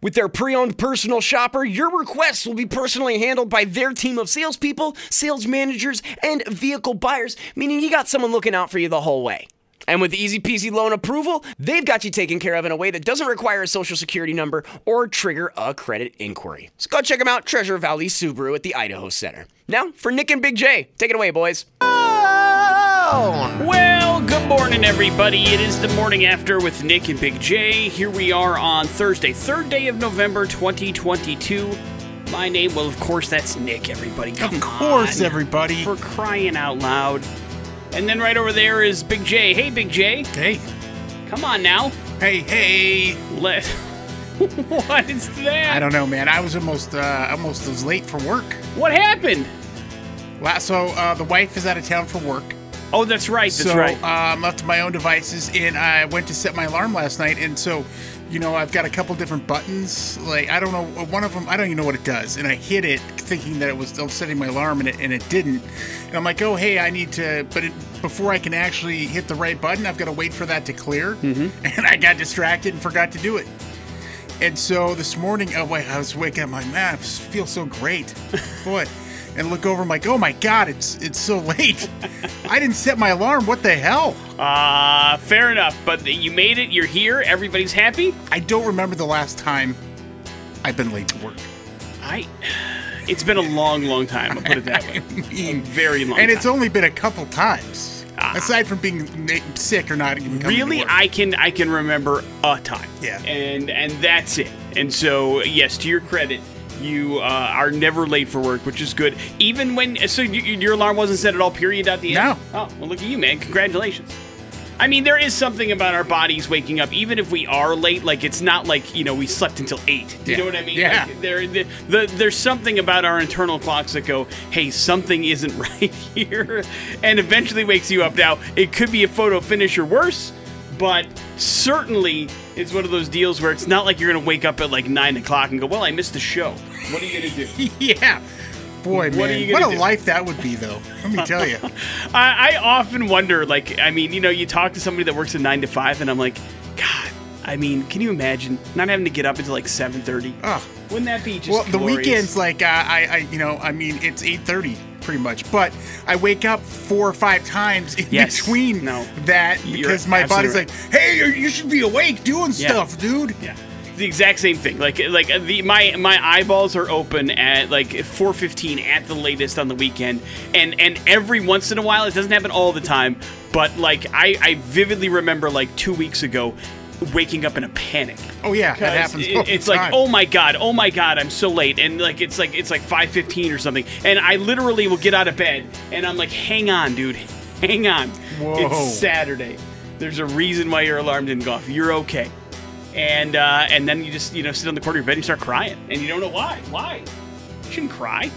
With their pre owned personal shopper, your requests will be personally handled by their team of salespeople, sales managers, and vehicle buyers, meaning you got someone looking out for you the whole way. And with easy peasy loan approval, they've got you taken care of in a way that doesn't require a social security number or trigger a credit inquiry. So go check them out, Treasure Valley Subaru at the Idaho Center. Now, for Nick and Big J, take it away, boys. Well, good morning, everybody. It is the morning after with Nick and Big J. Here we are on Thursday, third day of November 2022. My name, well, of course, that's Nick, everybody. Come Of course, on. everybody. For crying out loud. And then right over there is Big J. Hey, Big J. Hey, Come on now. hey, hey. Let. what is that? I don't know, man. I was almost, uh, almost was late for work. What happened? La- So, uh, the wife is out of town for work. Oh, that's right. That's so, right. uh, I'm left to my own devices, and I went to set my alarm last night, and so, you know, I've got a couple different buttons. Like, I don't know, one of them, I don't even know what it does, and I hit it thinking that it was still setting my alarm, and it, and it didn't. And I'm like, oh, hey, I need to, but it, before I can actually hit the right button, I've got to wait for that to clear, Mm-hmm. and I got distracted and forgot to do it. And so this morning, oh wait, I was waking up. My man, I feel so great, boy. And look over, I'm like, oh my god, it's it's so late. I didn't set my alarm. What the hell? Uh, fair enough. But you made it. You're here. Everybody's happy. I don't remember the last time I've been late to work. I. It's been a long, long time. I'll put it that way. a very long. and time. it's only been a couple times. Ah. Aside from being sick or not even really. I can I can remember a time. Yeah. And and that's it. And so yes, to your credit, you uh, are never late for work, which is good. Even when so you, your alarm wasn't set at all. Period at the end. No. Oh well, look at you, man. Congratulations. I mean, there is something about our bodies waking up, even if we are late. Like it's not like you know we slept until eight. Do you Yeah. know what I mean? Yeah. Like, there, the, the, there's something about our internal clocks that go, hey, something isn't right here, and eventually wakes you up. Now, it could be a photo finish or worse, but certainly it's one of those deals where it's not like you're gonna wake up at like nine o'clock and go, well, I missed the show. What are you gonna do? yeah. Boy, What are man, what a do? life that would be, though. Let me tell you. I, I often wonder, like, I mean, you know, you talk to somebody that works a nine to five, and I'm like, God, I mean, can you imagine not having to get up until like seven thirty? Oh. Wouldn't that be just Well, the weekends, like uh, I, I, you know, I mean, it's eight thirty pretty much, but I wake up four or five times in Yes. between No. that You're because my body's absolutely like, "Hey, you- you should be awake doing Yeah. stuff, dude." Yeah. The exact same thing. Like like the my my eyeballs are open at like 4:15 at the latest on the weekend, and and every once in a while it doesn't happen all the time, but like I I vividly remember like two weeks ago waking up in a panic. Oh yeah, that happens. it- it's like, oh my god, oh my god, I'm so late, and like it's like it's like 5:15 or something, and I literally will get out of bed, and I'm like, hang on, dude, hang on, Whoa. it's Saturday. There's a reason why your alarm didn't go off. You're okay, and uh, and then you just you know sit on the corner of your bed and you start crying, and you don't know why. Why? You shouldn't cry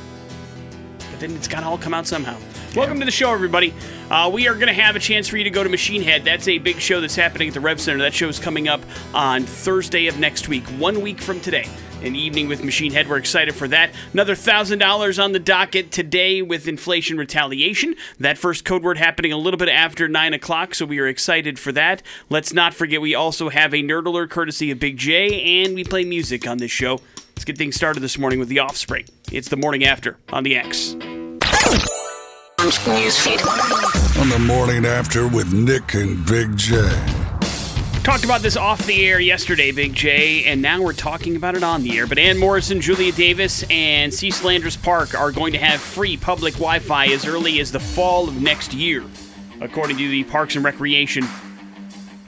but then it's got to all come out somehow. Welcome to the show, everybody. Uh, we are going to have a chance for you to go to Machine Head. That's a big show that's happening at the Rev Center. That show is coming up on Thursday of next week, one week from today. An evening with Machine Head. We're excited for that. Another $1,000 on the docket today with inflation retaliation. That first code word happening a little bit after 9 o'clock, so we are excited for that. Let's not forget we also have a Nerd Alert courtesy of Big J, and we play music on this show. Let's get things started this morning with The Offspring. It's the morning after on the X. On the morning after with Nick and Big J. Talked about this off the air yesterday, Big J, and now we're talking about it on the air. But Ann Morrison, Julia Davis, and Cecil Andrus Park are going to have free public Wi Fi as early as the fall of next year, according to the Parks and Recreation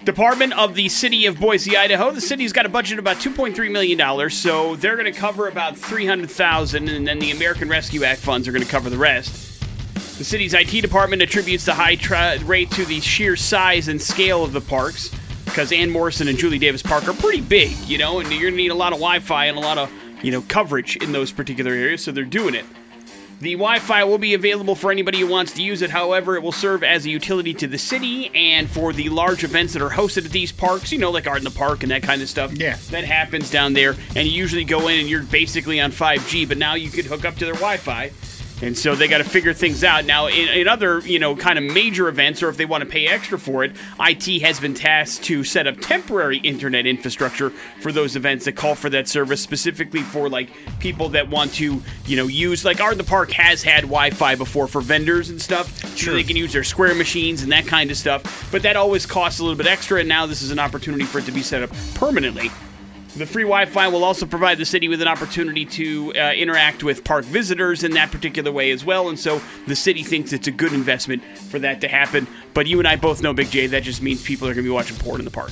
Department of the City of Boise, Idaho. The city's got a budget of about $2.3 million, so they're going to cover about 300,000, and then the American Rescue Act funds are going to cover the rest. The city's IT department attributes the high rate to the sheer size and scale of the parks, because Ann Morrison and Julie Davis Park are pretty big, you know, and you're gonna need a lot of Wi-Fi and a lot of you know coverage in those particular areas, so they're doing it. The Wi Fi will be available for anybody who wants to use it. However, it will serve as a utility to the city and for the large events that are hosted at these parks, you know, like Art in the Park and that kind of stuff. Yeah. That happens down there. And you usually go in and you're basically on 5G, but now you could hook up to their Wi Fi. And so they got to figure things out. Now, in, in other, you know, kind of major events, or if they want to pay extra for it, IT has been tasked to set up temporary internet infrastructure for those events that call for that service, specifically for like people that want to, you know, use like Art in the Park has had Wi-Fi before for vendors and stuff, so they can use their Square machines and that kind of stuff. But that always costs a little bit extra, and now this is an opportunity for it to be set up permanently. The free Wi Fi will also provide the city with an opportunity to uh, interact with park visitors in that particular way as well. And so the city thinks it's a good investment for that to happen. But you and I both know, Big J, that just means people are going to be watching porn in the park.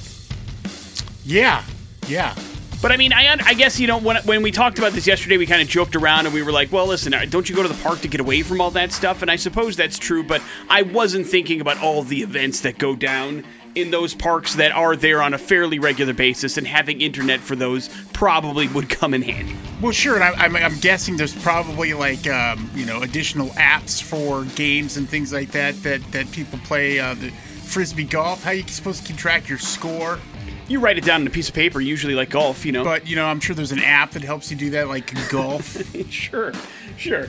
Yeah, yeah. But I mean, I, I guess, you know, when, when we talked about this yesterday, we kind of joked around and we were like, well, listen, uh, don't you go to the park to get away from all that stuff? And I suppose that's true, but I wasn't thinking about all the events that go down in those parks that are there on a fairly regular basis, and having internet for those probably would come in handy. Well, sure. And I, I'm, I'm guessing there's probably like um, you know additional apps for games and things like that that that people play. Uh, the frisbee golf. How are you supposed to keep track your score? You write it down on a piece of paper, usually like golf, you know. But you know, I'm sure there's an app that helps you do that, like golf. sure, sure.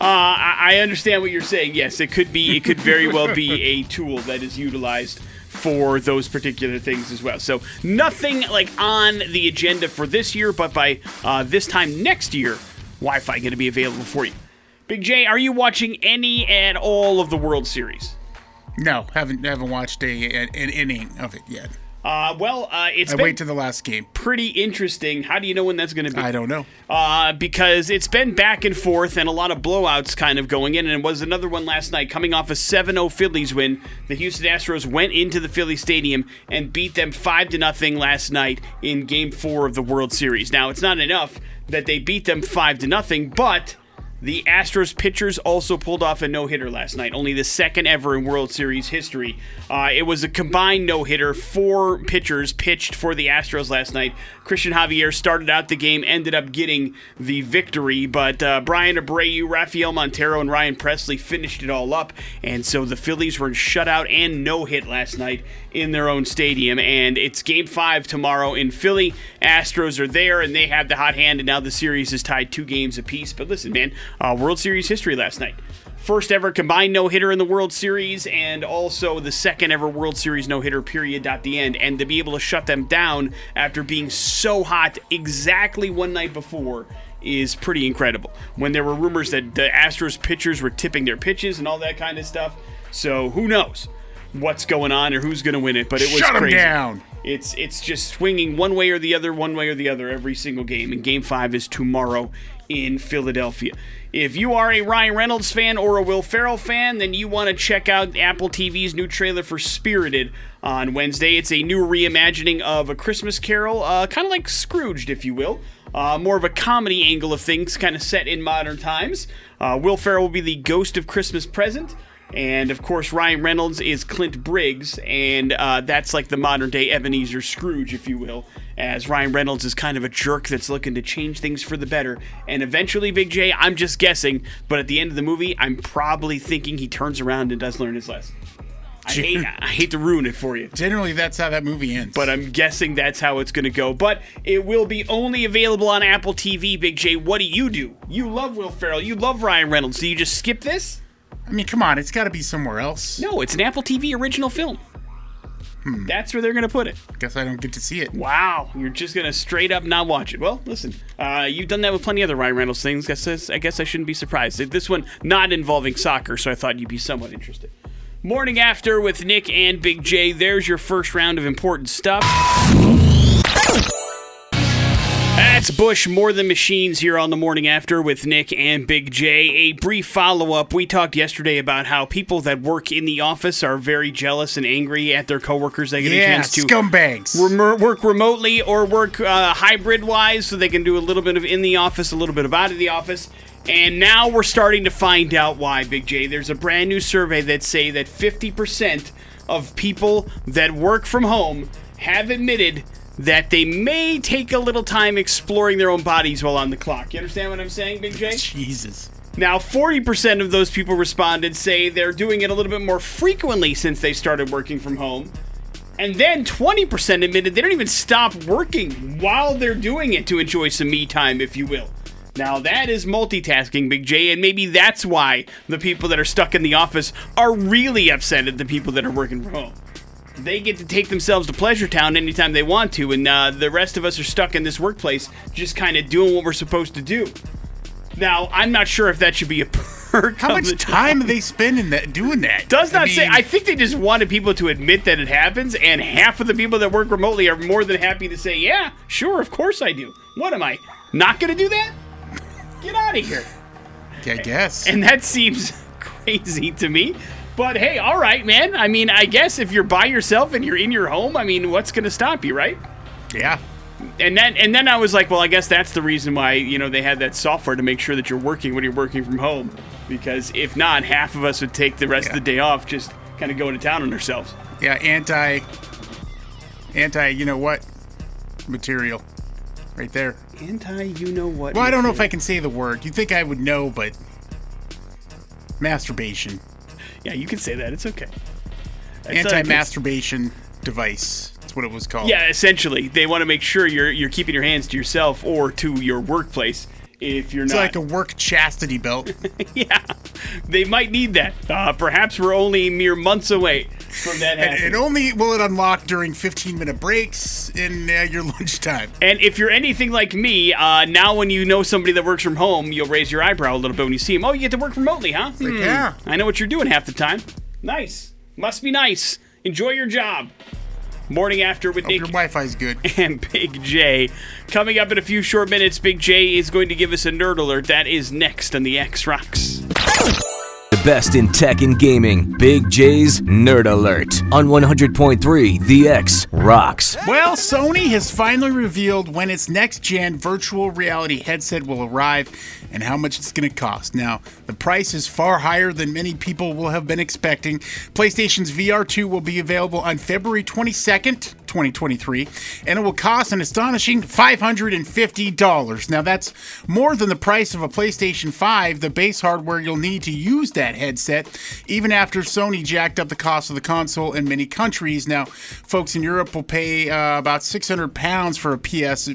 Uh, I, I understand what you're saying. Yes, it could be. It could very well be a tool that is utilized for those particular things as well. So nothing like on the agenda for this year, but by uh, this time next year, Wi-Fi going to be available for you. Big J, are you watching any and all of the World Series? no, haven't haven't watched a an inning of it yet. Uh, well, uh, it's I been wait to the last game. pretty interesting. How do you know when that's going to be? I don't know. uh, because it's been back and forth and a lot of blowouts kind of going in. And it was another one last night, coming off a 7 0 Phillies win. The Houston Astros went into the Philly Stadium and beat them 5 to nothing last night in game four of the World Series. Now, it's not enough that they beat them 5 to nothing, but. The Astros pitchers also pulled off a no hitter last night, only the second ever in World Series history. Uh, it was a combined no hitter. Four pitchers pitched for the Astros last night. Cristian Javier started out the game, ended up getting the victory, but uh, Bryan Abreu, Rafael Montero, and Ryan Pressly finished it all up. And so the Phillies were shut out and no hit last night in their own stadium. And it's game five tomorrow in Philly. Astros are there and they have the hot hand, and now the series is tied two games apiece. But listen, man, uh, World Series history last night. First ever combined no hitter in the World Series, and also the second ever World Series no hitter, period, at the end. And to be able to shut them down after being so hot exactly one night before is pretty incredible. When there were rumors that the Astros pitchers were tipping their pitches and all that kind of stuff. So who knows what's going on or who's going to win it? But it was Shut crazy. down. It's it's just swinging one way or the other, one way or the other every single game. And Game Five is tomorrow in Philadelphia. If you are a Ryan Reynolds fan or a Will Ferrell fan, then you want to check out Apple TV's new trailer for Spirited on Wednesday. It's a new reimagining of A Christmas Carol, uh, kind of like Scrooged, if you will. Uh, more of a comedy angle of things, kind of set in modern times. Uh, Will Ferrell will be the ghost of Christmas Present. And of course, Ryan Reynolds is Clint Briggs, and uh, that's like the modern day Ebenezer Scrooge, if you will, as Ryan Reynolds is kind of a jerk that's looking to change things for the better. And eventually, Big J, I'm just guessing, but at the end of the movie, I'm probably thinking he turns around and does learn his lesson. I hate, I hate to ruin it for you. Generally, that's how that movie ends. But I'm guessing that's how it's going to go. But it will be only available on Apple TV, Big J. What do you do? You love Will Ferrell. You love Ryan Reynolds. Do you just skip this? I mean, come on, it's got to be somewhere else. No, it's an Apple TV original film. Hmm. That's where they're going to put it. Guess I don't get to see it. Wow, you're just going to straight up not watch it. Well, listen, uh, you've done that with plenty of other Ryan Reynolds things. Guess this- I guess I shouldn't be surprised. This one not involving soccer, so I thought you'd be somewhat interested. Morning after with Nick and Big J. There's your first round of important stuff. That's Bush More Than Machines here on the morning after with Nick and Big J. A brief follow up. We talked yesterday about how people that work in the office are very jealous and angry at their coworkers. They get a chance to scumbags. rem- work remotely or work uh, hybrid wise so they can do a little bit of in the office, a little bit of out of the office. And now we're starting to find out why, Big J. There's a brand new survey that say that 50% of people that work from home have admitted that they may take a little time exploring their own bodies while on the clock. You understand what I'm saying, Big J? Jesus. Now, 40% of those people responded say they're doing it a little bit more frequently since they started working from home. And then 20% admitted they don't even stop working while they're doing it to enjoy some me time, if you will. Now, that is multitasking, Big J, and maybe that's why the people that are stuck in the office are really upset at the people that are working from home. They get to take themselves to Pleasure Town anytime they want to, and uh, the rest of us are stuck in this workplace just kind of doing what we're supposed to do. Now, I'm not sure if that should be a perk. How of the much time do they spend in that doing that? does not I say. I think they just wanted people to admit that it happens, and half of the people that work remotely are more than happy to say, "Yeah, sure, of course I do." What am I not going to do that? Get out of here! I guess. And that seems crazy to me. But hey, all right, man. I mean, I guess if you're by yourself and you're in your home, I mean, what's going to stop you, right? yeah. And then and then I was like, well, I guess that's the reason why you know they had that software to make sure that you're working when you're working from home, because if not, half of us would take the rest Yeah. of the day off, just kind of going to town on ourselves. Yeah, anti anti, you know what? Material. Right there. Anti, you know what? Well, I don't know if I can say the word. You'd think I would know, but masturbation. Yeah, you can say that. It's okay. Uh, Anti-masturbation device. That's what it was called. Yeah, essentially, they want to make sure you're you're keeping your hands to yourself or to your workplace. If you're It's not, like a work chastity belt. yeah, they might need that. Uh, perhaps we're only mere months away from that and, and only will it unlock during 15 minute breaks in uh, your lunchtime. And if you're anything like me, uh, now when you know somebody that works from home, you'll raise your eyebrow a little bit when you see him. Oh, you get to work remotely, huh? Hmm, yeah. I know what you're doing half the time. Nice. Must be nice. Enjoy your job. Morning after with Hope Nick your Wi-Fi's good. and Big J. Coming up in a few short minutes, Big J is going to give us a nerd alert. That is next on the X Rocks. Best in tech and gaming. Big J's Nerd Alert on 100.3 The X Rocks. Well, Sony has finally revealed when its next gen virtual reality headset will arrive and how much it's going to cost. Now, the price is far higher than many people will have been expecting. PlayStation's VR2 will be available on February 22nd. 2023, and it will cost an astonishing $550. Now, that's more than the price of a PlayStation 5, the base hardware you'll need to use that headset, even after Sony jacked up the cost of the console in many countries. Now, folks in Europe will pay uh, about 600 pounds for a PS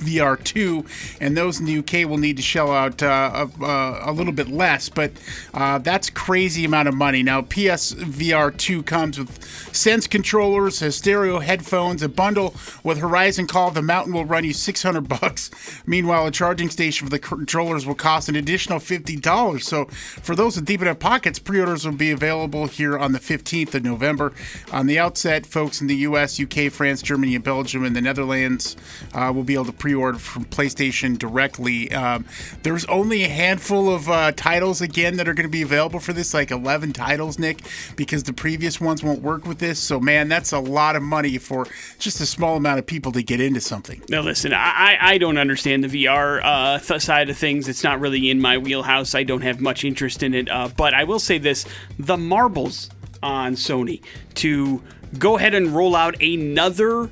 VR2, and those in the UK will need to shell out uh, a, uh, a little bit less, but uh, that's crazy amount of money. Now, PS VR2 comes with Sense controllers, stereo headphones, a bundle with Horizon Call the Mountain will run you 600 bucks. Meanwhile, a charging station for the controllers will cost an additional $50. So, for those with deep enough pockets, pre-orders will be available here on the 15th of November. On the outset, folks in the US, UK, France, Germany, and Belgium, and the Netherlands uh, will be able to pre-order from PlayStation directly. Um, there's only a handful of uh, titles again that are going to be available for this, like 11 titles, Nick, because the previous ones won't work with this. So, man, that's a lot of money for just a small amount of people to get into something. Now, listen, I, I don't understand the VR uh, th- side of things. It's not really in my wheelhouse. I don't have much interest in it. Uh, but I will say this the marbles on Sony to go ahead and roll out another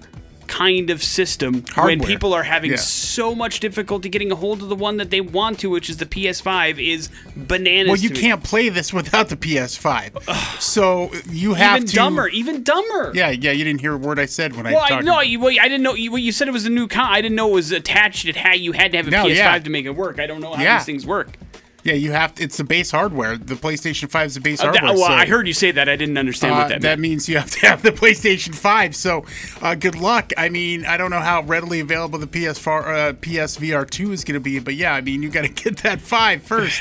kind of system when people are having Yeah. so much difficulty getting a hold of the one that they want to, which is the PS5, is bananas. Well, you can't play this without the PS5. so, you have to Even to. dumber, even dumber. Yeah, yeah, you didn't hear a word I said when I Well, I, talked. no, you, well, I didn't know. You, well, you said it was a new con. I didn't know it was attached. It had you had to have a No, PS5 yeah. to make it work. I don't know how Yeah. these things work. Yeah, you have to, it's the base hardware. The PlayStation 5 is the base Uh, that- hardware. well, so- I heard you say that. I didn't understand Uh, what that, that means you have to have the PlayStation 5. So, uh, good luck. I mean, I don't know how readily available the PS4, uh, PSVR 2 is going to be, but yeah, I mean, you got to get that 5 first.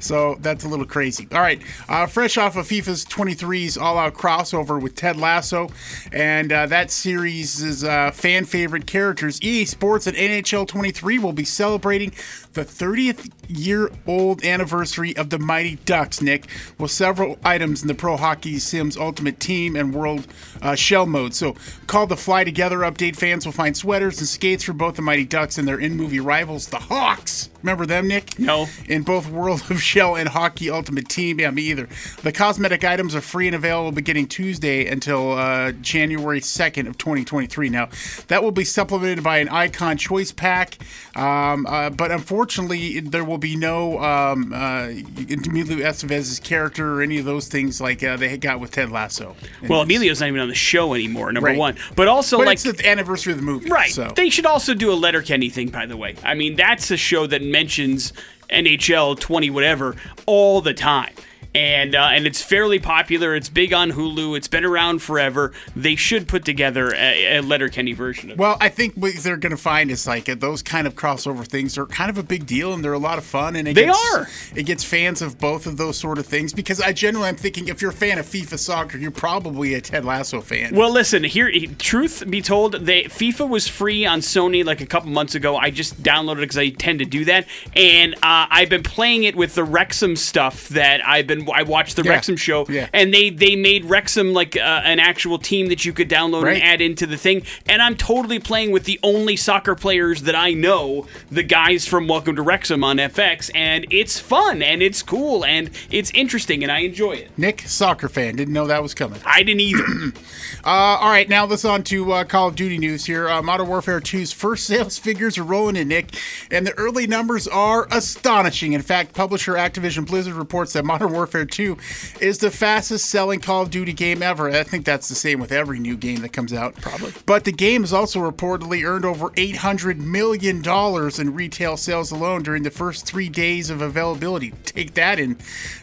So that's a little crazy. All right, uh, fresh off of FIFA's 23's all-out crossover with Ted Lasso, and uh, that series is uh, fan favorite characters. EA Sports and NHL 23 will be celebrating the 30th year old anniversary of the Mighty Ducks. Nick, with several items in the Pro Hockey Sims Ultimate Team and World uh, Chel mode. So, called the Fly Together update, fans will find sweaters and skates for both the Mighty Ducks and their in-movie rivals, the Hawks. Remember them, Nick? No. in both World of Chel and Hockey Ultimate Team. Yeah, me either. The cosmetic items are free and available beginning Tuesday until uh, January 2nd of 2023. Now, that will be supplemented by an Icon Choice Pack, um, uh, but unfortunately, there will be no um, uh, Emilio Estevez's character or any of those things like uh, they got with Ted Lasso. And Well, Emilio's not even on the show anymore. Number Right. one, but also but like it's the anniversary of the movie, Right. So They should also do a Letterkenny thing, by the way. I mean, that's a show that mentions NHL 20 whatever all the time. And uh, and it's fairly popular. It's big on Hulu. It's been around forever. They should put together a, a Letterkenny version of it. Well, I think what they're going to find is like those kind of crossover things are kind of a big deal and they're a lot of fun. And it They gets, are. It gets fans of both of those sort of things because I generally am thinking if you're a fan of FIFA soccer, you're probably a Ted Lasso fan. Well, listen. Here, truth be told, they, FIFA was free on Sony like a couple months ago. I just downloaded it because I tend to do that, and uh, I've been playing it with the Wrexham stuff that I've been. I watched the Yeah. Wrexham show, Yeah. and they they made Wrexham like uh, an actual team that you could download Right. and add into the thing. And I'm totally playing with the only soccer players that I know, the guys from Welcome to Wrexham on FX, and it's fun and it's cool and it's interesting and I enjoy it. Nick, soccer fan, didn't know that was coming. I didn't either. Uh, all right, now let's on to uh, Call of Duty news here. Uh, Modern Warfare 2's first sales figures are rolling in, Nick, and the early numbers are astonishing. In fact, publisher Activision Blizzard reports that Modern Warfare 2 is the fastest selling Call of Duty game ever. I think that's the same with every new game that comes out. Probably. But the game has also reportedly earned over $800 million in retail sales alone during the first three days of availability. Take that in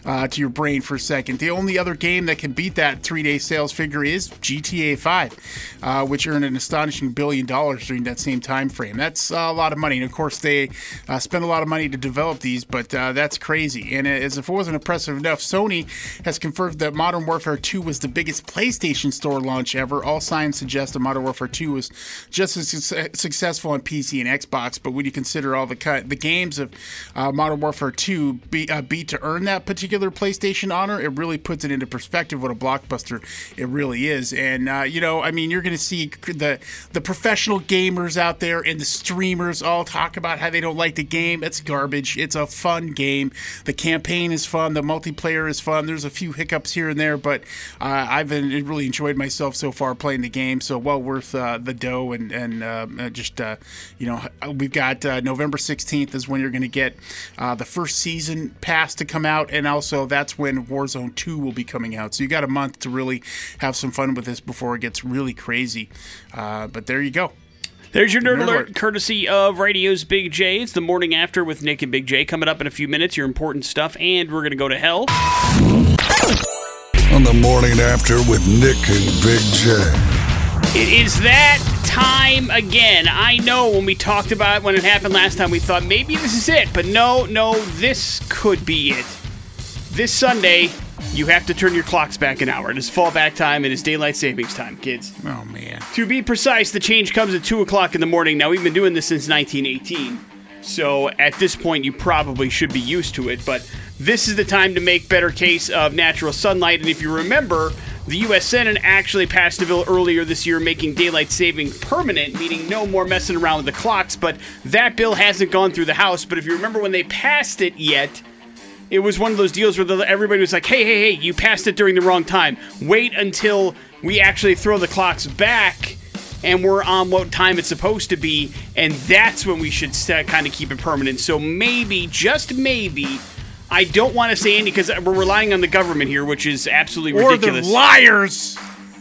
uh, to your brain for a second. The only other game that can beat that three day sales figure is GTA 5, uh, which earned an astonishing billion dollars during that same time frame. That's uh, a lot of money. And of course, they uh, spend a lot of money to develop these, but uh, that's crazy. And as if it wasn't impressive enough, Sony has confirmed that Modern Warfare 2 was the biggest PlayStation Store launch ever. All signs suggest that Modern Warfare 2 was just as suc- successful on PC and Xbox, but when you consider all the cut, the games of uh, Modern Warfare 2 be, uh, beat to earn that particular PlayStation honor, it really puts it into perspective what a blockbuster it really is. And uh, you know, I mean, you're going to see the the professional gamers out there and the streamers all talk about how they don't like the game. It's garbage. It's a fun game. The campaign is fun. The multiplayer is fun. There's a few hiccups here and there, but uh, I've been, really enjoyed myself so far playing the game. So well worth uh, the dough and and uh, uh, just uh, you know we've got November 16th is when you're going to get the first season pass to come out, and also that's when Warzone 2 will be coming out. So you got a month to really have some fun with this before it gets really crazy. But there you go. There's your nerd Nerd alert, alert. courtesy of Radio's Big J. It's the morning after with Nick and Big J. Coming up in a few minutes, your important stuff, and we're going to go to hell. On the morning after with Nick and Big J. It is that time again. I know when we talked about it when it happened last time, we thought maybe this is it, but no, no, this could be it. This Sunday, you have to turn your clocks back an hour. It is fallback time. It is daylight savings time, kids. Oh man. To be precise, the change comes at 2 o'clock in the morning. Now, we've been doing this since 1918. So at this point, you probably should be used to it. But this is the time to make better case of natural sunlight. And if you remember, the U.S. Senate actually passed a bill earlier this year making daylight saving permanent, meaning no more messing around with the clocks. But that bill hasn't gone through the House. But if you remember when they passed it yet, it was one of those deals where the, everybody was like, hey, hey, hey, you passed it during the wrong time. Wait until we actually throw the clocks back and we're on what time it's supposed to be. And that's when we should kind of keep it permanent. So maybe, just maybe, I don't want to say any because we're relying on the government here, which is absolutely Or ridiculous. they're liars,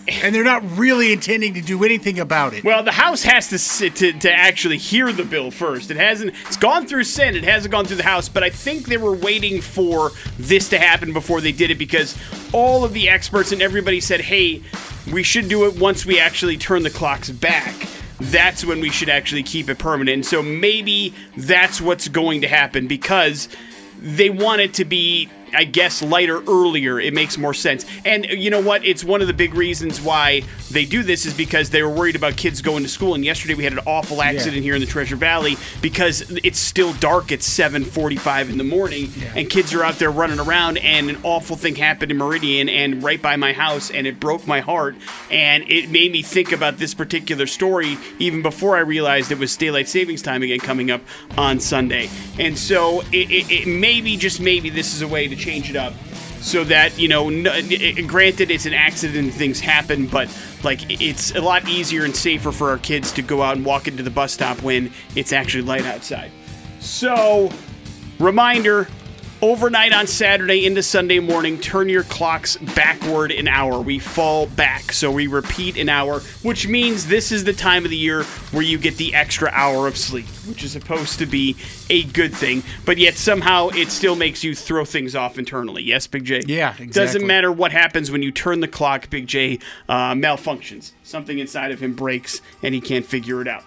and they're not really intending to do anything about it. Well, the House has to, sit to to actually hear the bill first. It hasn't. It's gone through Senate. It hasn't gone through the House. But I think they were waiting for this to happen before they did it because all of the experts and everybody said, "Hey, we should do it once we actually turn the clocks back." That's when we should actually keep it permanent. And so maybe that's what's going to happen because they want it to be I guess lighter earlier. It makes more sense. And you know what? It's one of the big reasons why they do this is because they were worried about kids going to school. And yesterday we had an awful accident here in the Treasure Valley because it's still dark at 7:45 in the morning, and kids are out there running around. And an awful thing happened in Meridian and right by my house, and it broke my heart. And it made me think about this particular story even before I realized it was daylight savings time again coming up on Sunday. And so it, it, it maybe just maybe this is a way to change it up so that you know granted it's an accident things happen but like it's a lot easier and safer for our kids to go out and walk into the bus stop when it's actually light outside. So Reminder overnight on Saturday into Sunday morning, turn your clocks backward an hour. We fall back, so we repeat an hour, which means this is the time of the year where you get the extra hour of sleep, which is supposed to be a good thing, but yet somehow it still makes you throw things off internally. Yes, Big J? Yeah, Doesn't matter what happens when you turn the clock, Big J uh, malfunctions. Something inside of him breaks, and he can't figure it out.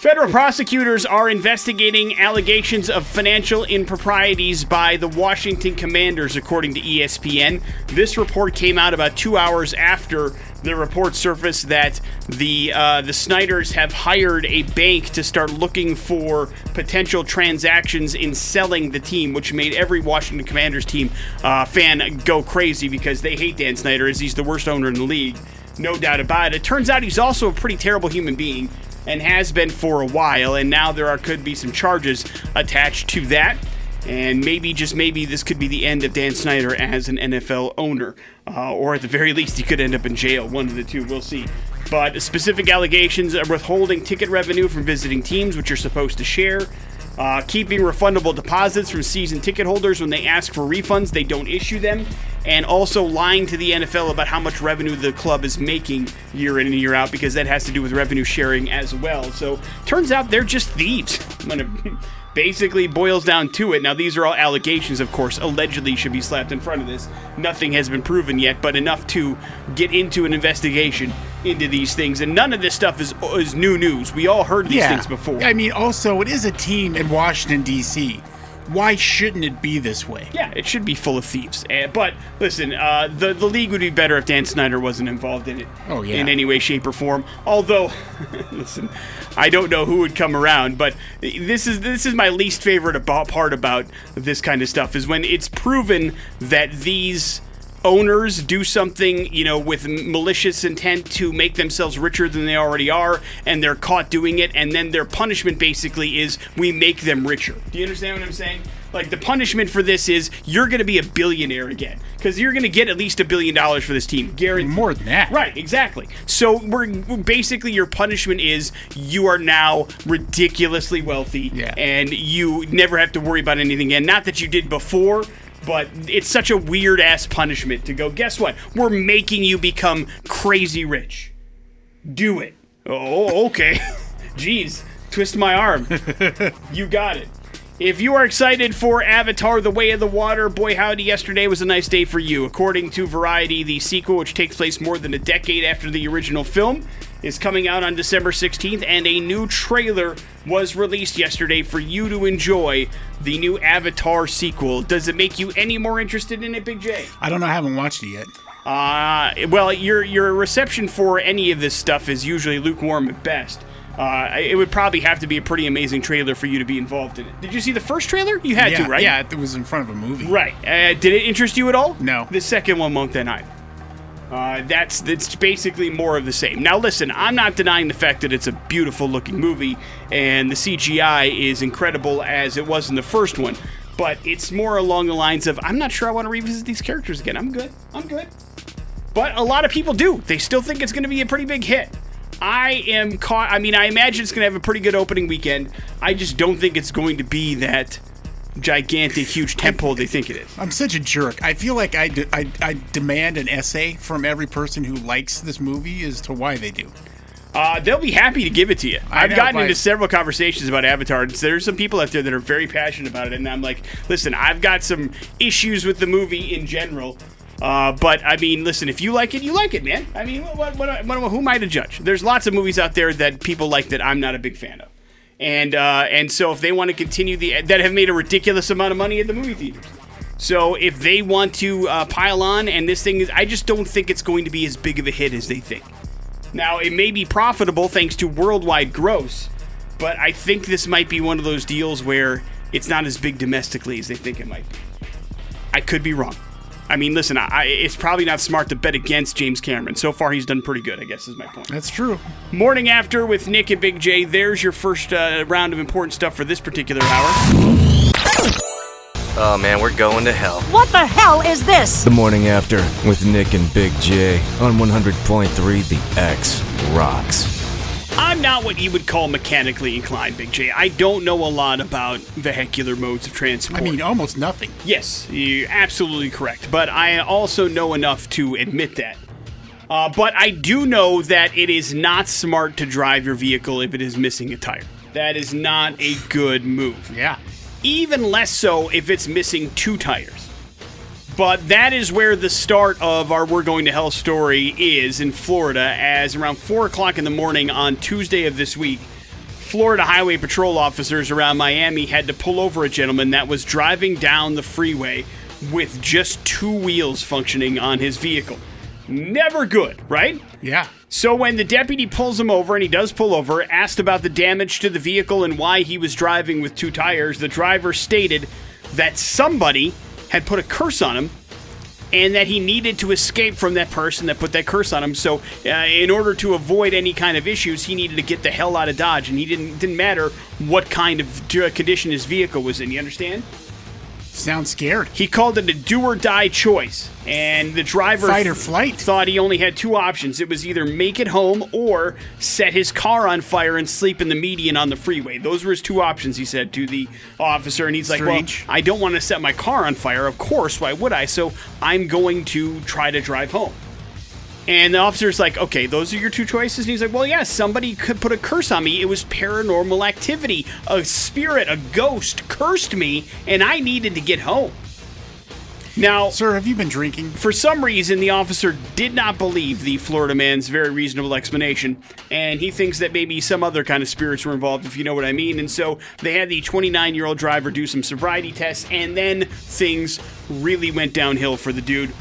Federal prosecutors are investigating allegations of financial improprieties by the Washington Commanders, according to ESPN. This report came out about two hours after the report surfaced that the uh, the Snyders have hired a bank to start looking for potential transactions in selling the team, which made every Washington Commanders team uh, fan go crazy because they hate Dan Snyder as he's the worst owner in the league. No doubt about it. It turns out he's also a pretty terrible human being and has been for a while, and now there are, could be some charges attached to that. And maybe, just maybe, this could be the end of Dan Snyder as an NFL owner. Uh, or at the very least, he could end up in jail. One of the two. We'll see. But specific allegations are withholding ticket revenue from visiting teams, which you're supposed to share. Uh, keeping refundable deposits from season ticket holders when they ask for refunds, they don't issue them. And also lying to the NFL about how much revenue the club is making year in and year out because that has to do with revenue sharing as well. So turns out they're just thieves. When it basically boils down to it. Now, these are all allegations, of course, allegedly should be slapped in front of this. Nothing has been proven yet, but enough to get into an investigation into these things. And none of this stuff is, is new news. We all heard these things before. I mean, also, it is a team in Washington, D.C. Why shouldn't it be this way? Yeah, it should be full of thieves. Uh, but listen, uh, the the league would be better if Dan Snyder wasn't involved in it. Oh, yeah. In any way, shape, or form. Although, listen, I don't know who would come around, but this is this is my least favorite about, part about this kind of stuff is when it's proven that these owners do something, you know, with malicious intent to make themselves richer than they already are, and they're caught doing it, and then their punishment basically is we make them richer. Do you understand what I'm saying? Like the punishment for this is you're going to be a billionaire again because you're going to get at least a billion dollars for this team, guaranteed. More than that. Right, exactly. So we're basically your punishment is you are now ridiculously wealthy, Yeah. and you never have to worry about anything again. Not that you did before, but it's such a weird ass punishment to go. Guess what? We're making you become crazy rich. Do it. Oh, okay. Jeez, twist my arm. you got it. If you are excited for Avatar The Way of the Water, boy howdy, yesterday was a nice day for you. According to Variety, the sequel, which takes place more than a decade after the original film, is coming out on December 16th, and a new trailer was released yesterday for you to enjoy the new Avatar sequel. Does it make you any more interested in it, Big J? I don't know. I haven't watched it yet. Uh, well, your your reception for any of this stuff is usually lukewarm at best. Uh, it would probably have to be a pretty amazing trailer for you to be involved in it. Did you see the first trailer? You had yeah, to, right? Yeah, it was in front of a movie. Right. Uh, did it interest you at all? No. The second one won't then either. Uh, that's that's basically more of the same. Now, listen, I'm not denying the fact that it's a beautiful looking movie and the CGI is incredible as it was in the first one, but it's more along the lines of I'm not sure I want to revisit these characters again. I'm good. I'm good. But a lot of people do. They still think it's going to be a pretty big hit. I am caught. I mean, I imagine it's going to have a pretty good opening weekend. I just don't think it's going to be that gigantic, huge temple they think it is. I'm such a jerk. I feel like I, de- I, I demand an essay from every person who likes this movie as to why they do. Uh, they'll be happy to give it to you. I I've know, gotten into several conversations about Avatar. and There's some people out there that are very passionate about it, and I'm like, listen, I've got some issues with the movie in general. Uh, but I mean, listen, if you like it, you like it, man. I mean, what, what, what, who am I to judge? There's lots of movies out there that people like that I'm not a big fan of, and uh, and so if they want to continue the that have made a ridiculous amount of money at the movie theaters. So if they want to uh, pile on, and this thing is, I just don't think it's going to be as big of a hit as they think. Now, it may be profitable thanks to worldwide gross, but I think this might be one of those deals where it's not as big domestically as they think it might be. I could be wrong. I mean, listen, I, I- it's probably not smart to bet against James Cameron. So far, he's done pretty good, I guess, is my point. That's true. Morning after with Nick and Big J. There's your first uh, round of important stuff for this particular hour. Oh man, we're going to hell. What the hell is this? The morning after with Nick and Big J on 100.3 The X rocks. I'm not what you would call mechanically inclined, Big J. I don't know a lot about vehicular modes of transport. I mean, almost nothing. Yes, you're absolutely correct. But I also know enough to admit that. Uh, but I do know that it is not smart to drive your vehicle if it is missing a tire. That is not a good move. Yeah. Even less so if it's missing two tires. But that is where the start of our We're Going to Hell story is in Florida, as around 4 o'clock in the morning on Tuesday of this week, Florida Highway Patrol officers around Miami had to pull over a gentleman that was driving down the freeway with just two wheels functioning on his vehicle. Never good, right? Yeah. So when the deputy pulls him over, and he does pull over, asked about the damage to the vehicle and why he was driving with two tires, the driver stated that somebody had put a curse on him and that he needed to escape from that person that put that curse on him. So, uh, in order to avoid any kind of issues, he needed to get the hell out of Dodge, and he didn't didn't matter what kind of uh, condition his vehicle was in. You understand? Sounds scared. He called it a do or die choice, and the driver Fight or flight. thought he only had two options. It was either make it home or set his car on fire and sleep in the median on the freeway. Those were his two options. He said to the officer, and he's like, "Well, I don't want to set my car on fire. Of course, why would I? So I'm going to try to drive home." And the officer's like, okay, those are your two choices. And he's like, well, yeah, somebody could put a curse on me. It was paranormal activity. A spirit, a ghost cursed me, and I needed to get home. Now, Sir, have you been drinking? for some reason, the officer did not believe the Florida man's very reasonable explanation, and he thinks that maybe some other kind of spirits were involved, if you know what I mean. And so they had the 29 year old driver do some sobriety tests, and then things really went downhill for the dude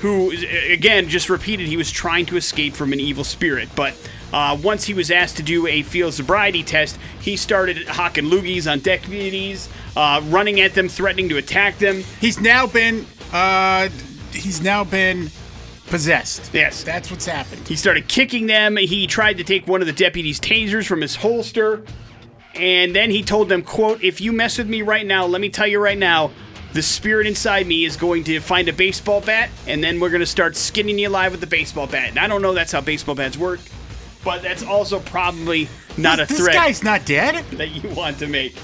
who, again, just repeated he was trying to escape from an evil spirit. But uh, once he was asked to do a field sobriety test, he started hocking loogies on deputies, uh, running at them, threatening to attack them. He's now been uh he's now been possessed. Yes. That's what's happened. He started kicking them. He tried to take one of the deputies' tasers from his holster. And then he told them, quote, if you mess with me right now, let me tell you right now, the spirit inside me is going to find a baseball bat, and then we're going to start skinning you alive with the baseball bat. And I don't know that's how baseball bats work, but that's also probably not a threat. this guy's not dead. that you want to make.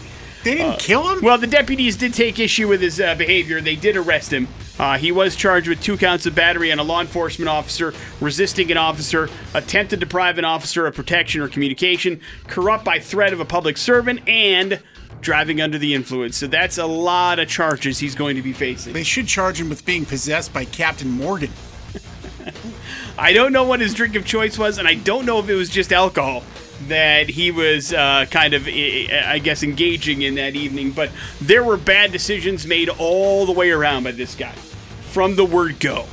They didn't kill him. Well, the deputies did take issue with his uh, behavior. They did arrest him. Uh, he was charged with two counts of battery on a law enforcement officer, resisting an officer, attempt to deprive an officer of protection or communication, corrupt by threat of a public servant, and driving under the influence. So that's a lot of charges he's going to be facing. they should charge him with being possessed by Captain Morgan. I don't know what his drink of choice was, and I don't know if it was just alcohol that he was uh, kind of, I I guess, engaging in that evening. But there were bad decisions made all the way around by this guy, from the word go.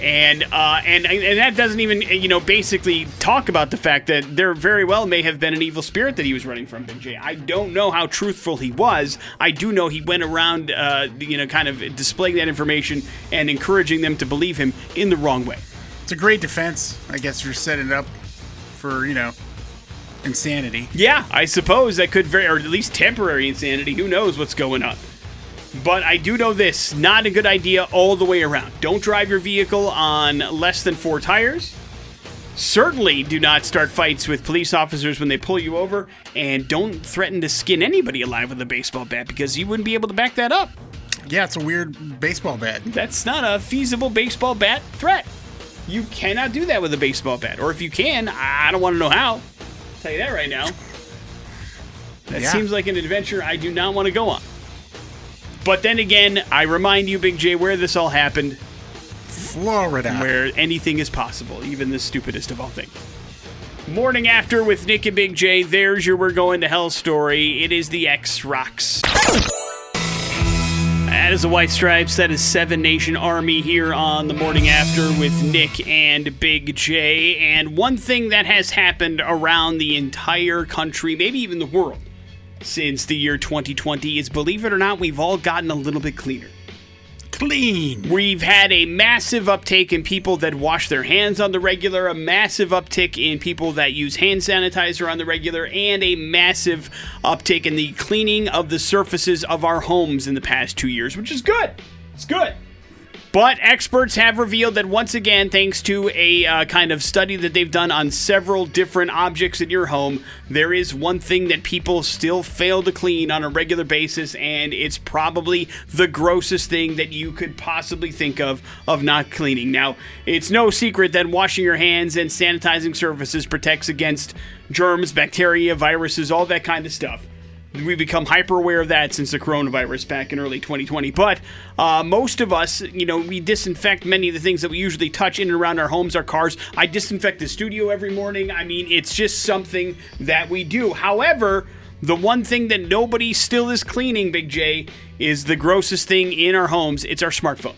And uh, and and that doesn't even you know basically talk about the fact that there very well may have been an evil spirit that he was running from Big J. I don't know how truthful he was. I do know he went around uh, you know kind of displaying that information and encouraging them to believe him in the wrong way. It's a great defense. I guess you're setting it up for, you know, insanity. Yeah, I suppose that could very, or at least temporary insanity. Who knows what's going on? But I do know this not a good idea all the way around. Don't drive your vehicle on less than four tires. Certainly do not start fights with police officers when they pull you over. And don't threaten to skin anybody alive with a baseball bat because you wouldn't be able to back that up. Yeah, it's a weird baseball bat. That's not a feasible baseball bat threat. You cannot do that with a baseball bat. Or if you can, I don't want to know how. I'll tell you that right now. That Yeah. seems like an adventure I do not want to go on. But then again, I remind you, Big J, where this all happened, Florida. where anything is possible, even the stupidest of all things. Morning after with Nick and Big J, there's your We're Going to Hell story. It is the X Rocks. That is the White Stripes. That is Seven Nation Army here on the morning after with Nick and Big J. And one thing that has happened around the entire country, maybe even the world, since the year 2020 is believe it or not, we've all gotten a little bit cleaner. Clean. We've had a massive uptake in people that wash their hands on the regular, a massive uptick in people that use hand sanitizer on the regular, and a massive uptick in the cleaning of the surfaces of our homes in the past two years, which is good. It's good. But experts have revealed that once again, thanks to a uh, kind of study that they've done on several different objects in your home, there is one thing that people still fail to clean on a regular basis, and it's probably the grossest thing that you could possibly think of of not cleaning. Now, it's no secret that washing your hands and sanitizing surfaces protects against germs, bacteria, viruses, all that kind of stuff we become hyper aware of that since the coronavirus back in early 2020. But uh, most of us, you know, we disinfect many of the things that we usually touch in and around our homes, our cars. I disinfect the studio every morning. I mean, it's just something that we do. However, the one thing that nobody still is cleaning, Big J, is the grossest thing in our homes. It's our smartphone.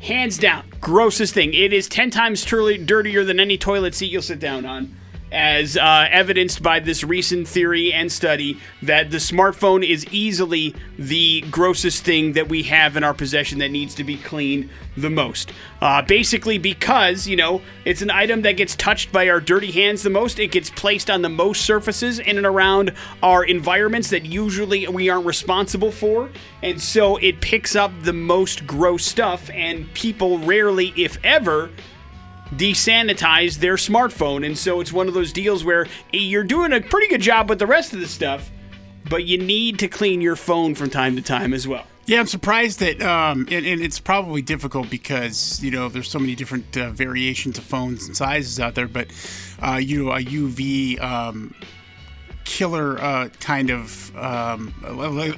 Hands down, grossest thing. It is 10 times truly dirtier than any toilet seat you'll sit down on as uh, evidenced by this recent theory and study that the smartphone is easily the grossest thing that we have in our possession that needs to be cleaned the most. Uh, basically, because, you know, it's an item that gets touched by our dirty hands the most, it gets placed on the most surfaces in and around our environments that usually we aren't responsible for. And so it picks up the most gross stuff, and people rarely, if ever, desanitize their smartphone. And so it's one of those deals where you're doing a pretty good job with the rest of the stuff, but you need to clean your phone from time to time as well. Yeah, I'm surprised that, um, and, and, it's probably difficult because you know there's so many different uh, variations of phones and sizes out there. But uh, you know, a UV um, killer uh, kind of um,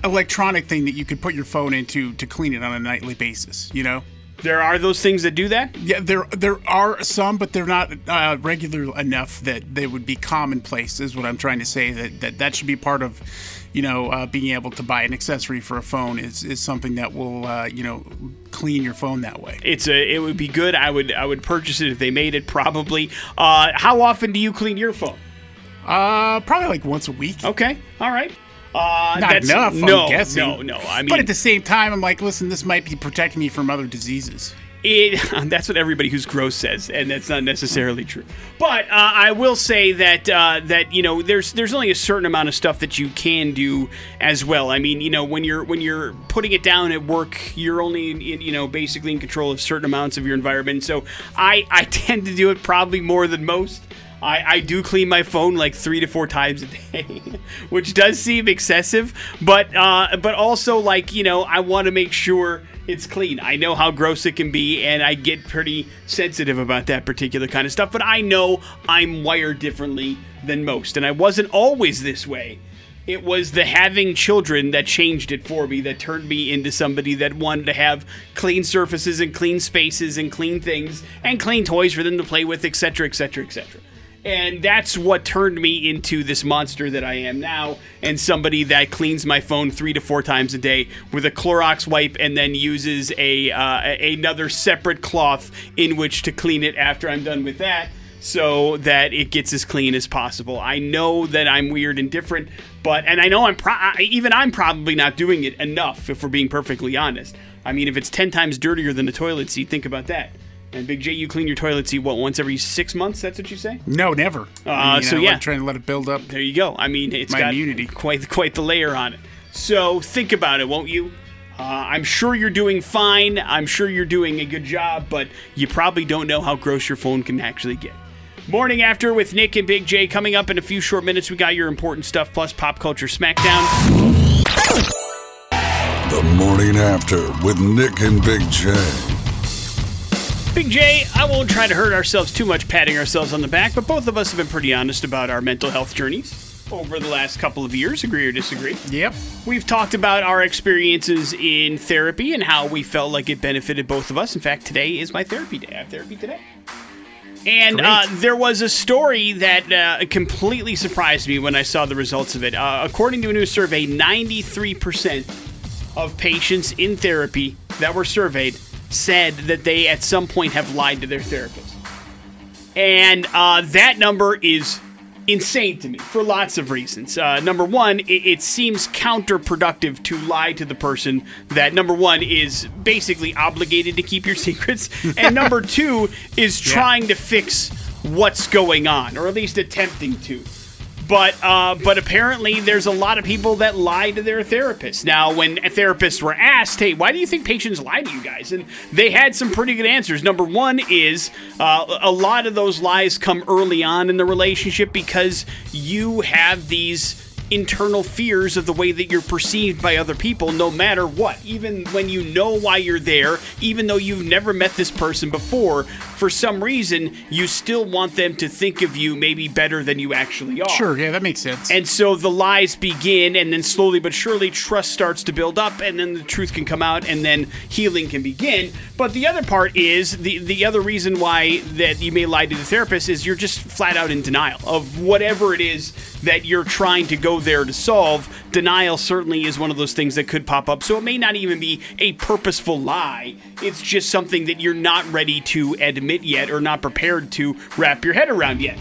electronic thing that you could put your phone into to clean it on a nightly basis. You know. There are those things that do that. Yeah, there there are some, but they're not uh, regular enough that they would be commonplace. Is what I'm trying to say. That that, that should be part of, you know, uh, being able to buy an accessory for a phone is, is something that will uh, you know clean your phone that way. It's a it would be good. I would I would purchase it if they made it. Probably. Uh, how often do you clean your phone? Uh, probably like once a week. Okay, all right. Uh, Not enough, no, I'm guessing. No, no. I mean, but at the same time, I'm like, listen, this might be protecting me from other diseases. It, that's what everybody who's gross says, and that's not necessarily true. But uh, I will say that uh, that you know there's there's only a certain amount of stuff that you can do as well. I mean, you know, when you're when you're putting it down at work, you're only in, you know basically in control of certain amounts of your environment. So I I tend to do it probably more than most. I, I do clean my phone like three to four times a day, which does seem excessive, but uh, but also like you know I want to make sure it's clean. I know how gross it can be, and I get pretty sensitive about that particular kind of stuff. But I know I'm wired differently than most, and I wasn't always this way. It was the having children that changed it for me, that turned me into somebody that wanted to have clean surfaces and clean spaces and clean things and clean toys for them to play with, etc., etc., etc. And that's what turned me into this monster that I am now, and somebody that cleans my phone three to four times a day with a Clorox wipe, and then uses a uh, another separate cloth in which to clean it after I'm done with that, so that it gets as clean as possible. I know that I'm weird and different, but and I know I'm pro- even I'm probably not doing it enough. If we're being perfectly honest, I mean, if it's ten times dirtier than a toilet seat, think about that. And Big J, you clean your toilet seat what once every six months? That's what you say? No, never. Uh, I mean, so yeah, trying to let it build up. There you go. I mean, it's my got immunity. quite quite the layer on it. So think about it, won't you? Uh, I'm sure you're doing fine. I'm sure you're doing a good job, but you probably don't know how gross your phone can actually get. Morning after with Nick and Big J coming up in a few short minutes. We got your important stuff plus pop culture smackdown. The morning after with Nick and Big J. Big J, I won't try to hurt ourselves too much patting ourselves on the back, but both of us have been pretty honest about our mental health journeys over the last couple of years, agree or disagree. Yep. We've talked about our experiences in therapy and how we felt like it benefited both of us. In fact, today is my therapy day. I have therapy today. And uh, there was a story that uh, completely surprised me when I saw the results of it. Uh, according to a new survey, 93% of patients in therapy that were surveyed said that they at some point have lied to their therapist. And uh, that number is insane to me for lots of reasons. Uh, number one, it, it, seems counterproductive to lie to the person that, number one, is basically obligated to keep your secrets, and number two, is trying yeah. to fix what's going on, or at least attempting to. But uh, but apparently there's a lot of people that lie to their therapists. Now, when therapists were asked, "Hey, why do you think patients lie to you guys?" and they had some pretty good answers. Number one is uh, a lot of those lies come early on in the relationship because you have these internal fears of the way that you're perceived by other people no matter what even when you know why you're there even though you've never met this person before for some reason you still want them to think of you maybe better than you actually are Sure, yeah, that makes sense. and so the lies begin, and then slowly but surely, trust starts to build up, and then the truth can come out, and then healing can begin. But the other part is the the other reason why that you may lie to the therapist is you're just flat out in denial of whatever it is that you're trying to go there to solve. Denial certainly is one of those things that could pop up. So it may not even be a purposeful lie. It's just something that you're not ready to admit yet, or not prepared to wrap your head around yet.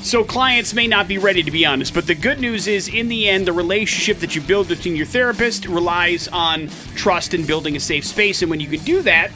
So clients may not be ready to be honest, but the good news is in the end the relationship that you build between your therapist relies on trust and building a safe space and when you can do that,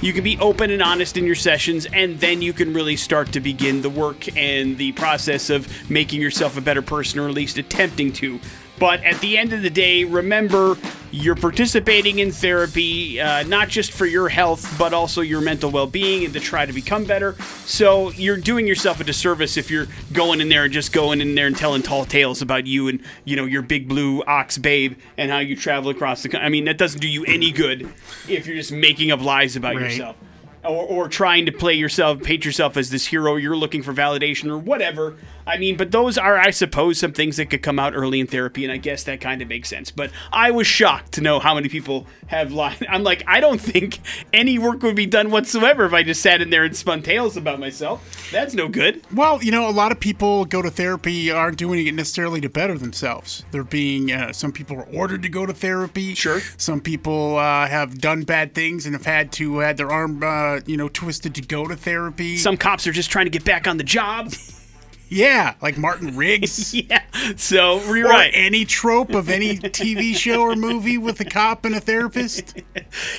you can be open and honest in your sessions and then you can really start to begin the work and the process of making yourself a better person or at least attempting to. But at the end of the day, remember you're participating in therapy, uh, not just for your health, but also your mental well being and to try to become better. So you're doing yourself a disservice if you're going in there and just going in there and telling tall tales about you and, you know, your big blue ox babe and how you travel across the country. I mean, that doesn't do you any good if you're just making up lies about Right. yourself or, or trying to play yourself, paint yourself as this hero. You're looking for validation or whatever. I mean, but those are, I suppose, some things that could come out early in therapy, and I guess that kind of makes sense. But I was shocked to know how many people have lied. I'm like, I don't think any work would be done whatsoever if I just sat in there and spun tales about myself. That's no good. Well, you know, a lot of people go to therapy aren't doing it necessarily to better themselves. They're being, uh, some people are ordered to go to therapy. Sure. Some people uh, have done bad things and have had to had their arm, uh, you know, twisted to go to therapy. Some cops are just trying to get back on the job. yeah, like Martin Riggs. yeah. So right. any trope of any TV show or movie with a cop and a therapist.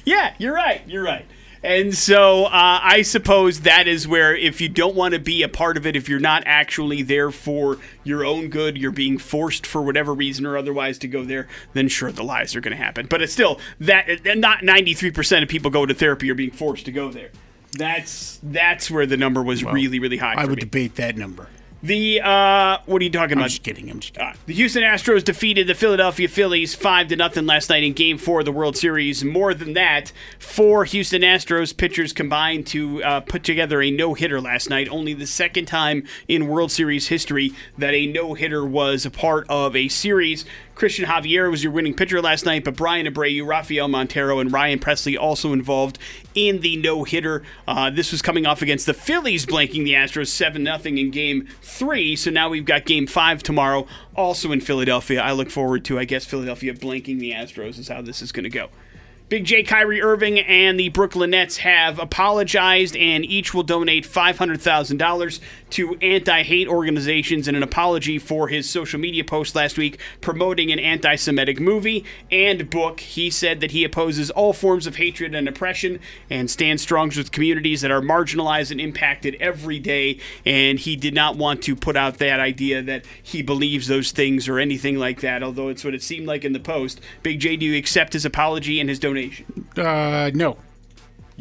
Yeah, you're right. You're right. And so uh, I suppose that is where, if you don't want to be a part of it, if you're not actually there for your own good, you're being forced for whatever reason or otherwise to go there, then sure, the lies are going to happen. But it's still that not 93% of people go to therapy are being forced to go there. That's that's where the number was really really high. I would me. debate that number. The uh, what are you talking I'm about? just kidding. I'm just kidding. Uh, the Houston Astros defeated the Philadelphia Phillies five to nothing last night in Game Four of the World Series. More than that, four Houston Astros pitchers combined to uh, put together a no hitter last night. Only the second time in World Series history that a no hitter was a part of a series. Cristian Javier was your winning pitcher last night, but Bryan Abreu, Rafael Montero, and Ryan Pressly also involved in the no hitter. Uh, this was coming off against the Phillies, blanking the Astros 7 0 in game three. So now we've got game five tomorrow, also in Philadelphia. I look forward to, I guess, Philadelphia blanking the Astros is how this is going to go. Big J, Kyrie Irving, and the Brooklyn Nets have apologized, and each will donate $500,000 to anti hate organizations in an apology for his social media post last week promoting an anti Semitic movie and book. He said that he opposes all forms of hatred and oppression and stands strong with communities that are marginalized and impacted every day. And he did not want to put out that idea that he believes those things or anything like that, although it's what it seemed like in the post. Big J, do you accept his apology and his donation? Uh, no,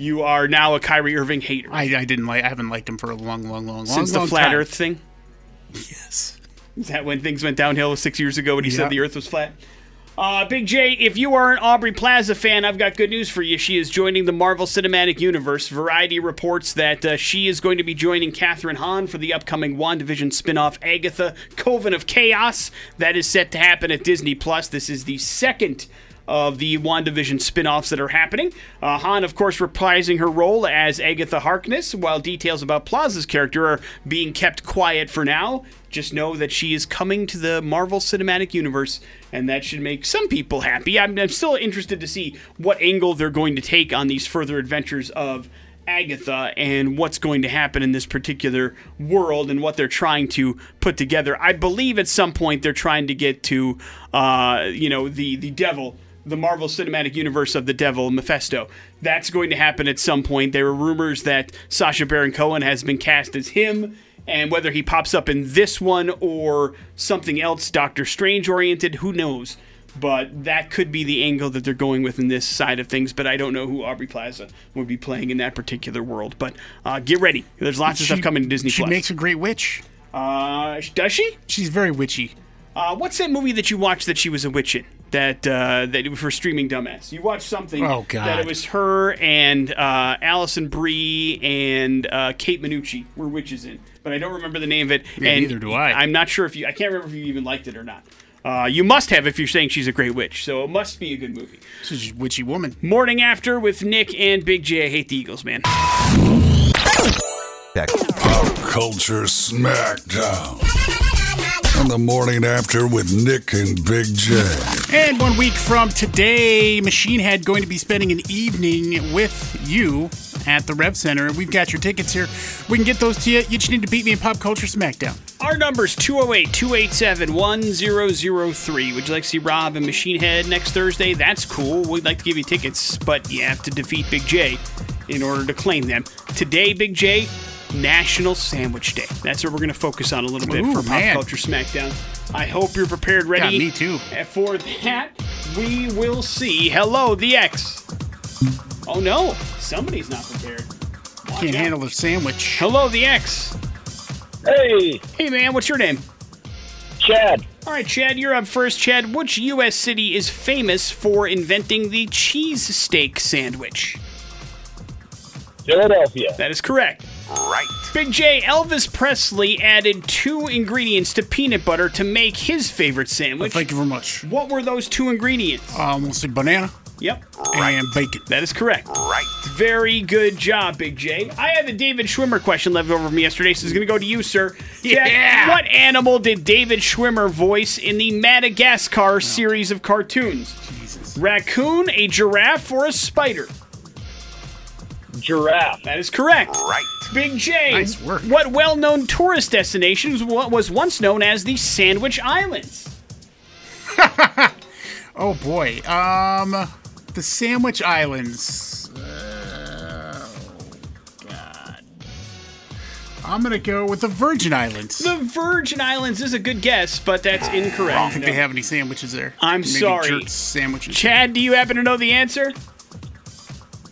You are now a Kyrie Irving hater. I, I didn't like. I haven't liked him for a long, long, long, long, Since the long flat time. Earth thing? Yes. Is that when things went downhill six years ago when he Yeah. said the Earth was flat? Uh, Big J, if you are an Aubrey Plaza fan, I've got good news for you. She is joining the Marvel Cinematic Universe. Variety reports that uh, she is going to be joining Kathryn Hahn for the upcoming WandaVision spin-off Agatha, Coven of Chaos. That is set to happen at Disney Plus. This is the second of the WandaVision spin-offs that are happening. Uh, Hahn, of course, reprising her role as Agatha Harkness, while details about Plaza's character are being kept quiet for now. Just know that she is coming to the Marvel Cinematic Universe, and that should make some people happy. I'm, I'm still interested to see what angle they're going to take on these further adventures of Agatha and what's going to happen in this particular world and what they're trying to put together. I believe at some point they're trying to get to, uh, you know, the the devil, the Marvel Cinematic Universe of the devil, Mephisto. That's going to happen at some point. There were rumors that Sacha Baron Cohen has been cast as him And whether he pops up in this one or something else, Doctor Strange oriented, who knows? But that could be the angle that they're going with in this side of things. But I don't know who Aubrey Plaza would be playing in that particular world. But uh, get ready. There's lots of stuff coming to Disney Plus. She Plus. makes a great witch. uh, does she? She's very witchy. Uh, what's that movie that you watched that she was a witch in? That uh, that for streaming dumbass. You watched something Oh, God. that it was her and uh, Alison Brie and uh, Kate Micucci were witches in, but I don't remember the name of it. Yeah, and neither do I. I'm not sure if you. I can't remember if you even liked it or not. Uh, you must have if you're saying she's a great witch, so it must be a good movie. She's a witchy woman. Morning after with Nick and Big J. I hate the Eagles, man. Pop Culture Smackdown. On the morning after with Nick and Big J. And one week from today, Machine Head going to be spending an evening with you at the Rev Center. We've got your tickets here. We can get those to you. You just need to beat me in Pop Culture Smackdown. Our number's 208 287 1003. Would you like to see Rob and Machine Head next Thursday? That's cool. We'd like to give you tickets, but you have to defeat Big J in order to claim them. Today, Big J, National Sandwich Day. That's what we're going to focus on a little bit Ooh, for Pop. Culture Smackdown. I hope you're prepared, ready. Yeah, me too. For that, we will see. Hello, the X. Oh no, somebody's not prepared. Watch Can't out. handle a sandwich. Hello, the X. Hey, Hey man, what's your name? Chad. All right, Chad, you're up first. Chad, which U.S. city is famous for inventing the cheese steak sandwich? Philadelphia. That is correct. Right. Big J, Elvis Presley added two ingredients to peanut butter to make his favorite sandwich. Thank you very much. What were those two ingredients? Uh, we'll say banana Yep. Right. and bacon. That is correct. Right. Very good job, Big J. I had a David Schwimmer question left over from yesterday, so it's going to go to you, sir. Jack, Yeah. What animal did David Schwimmer voice in the Madagascar series of cartoons? Jesus. Raccoon, a giraffe, or a spider? Giraffe. That is correct. Right. Big J. Nice work. What well known tourist destination was- was once known as the Sandwich Islands? Oh boy. Um, the Sandwich Islands. Uh, oh God. I'm gonna go with the Virgin Islands. The Virgin Islands is a good guess, but that's incorrect. I don't think they have any sandwiches there. I'm Maybe sorry. jerk sandwiches. Chad, do you happen to know the answer?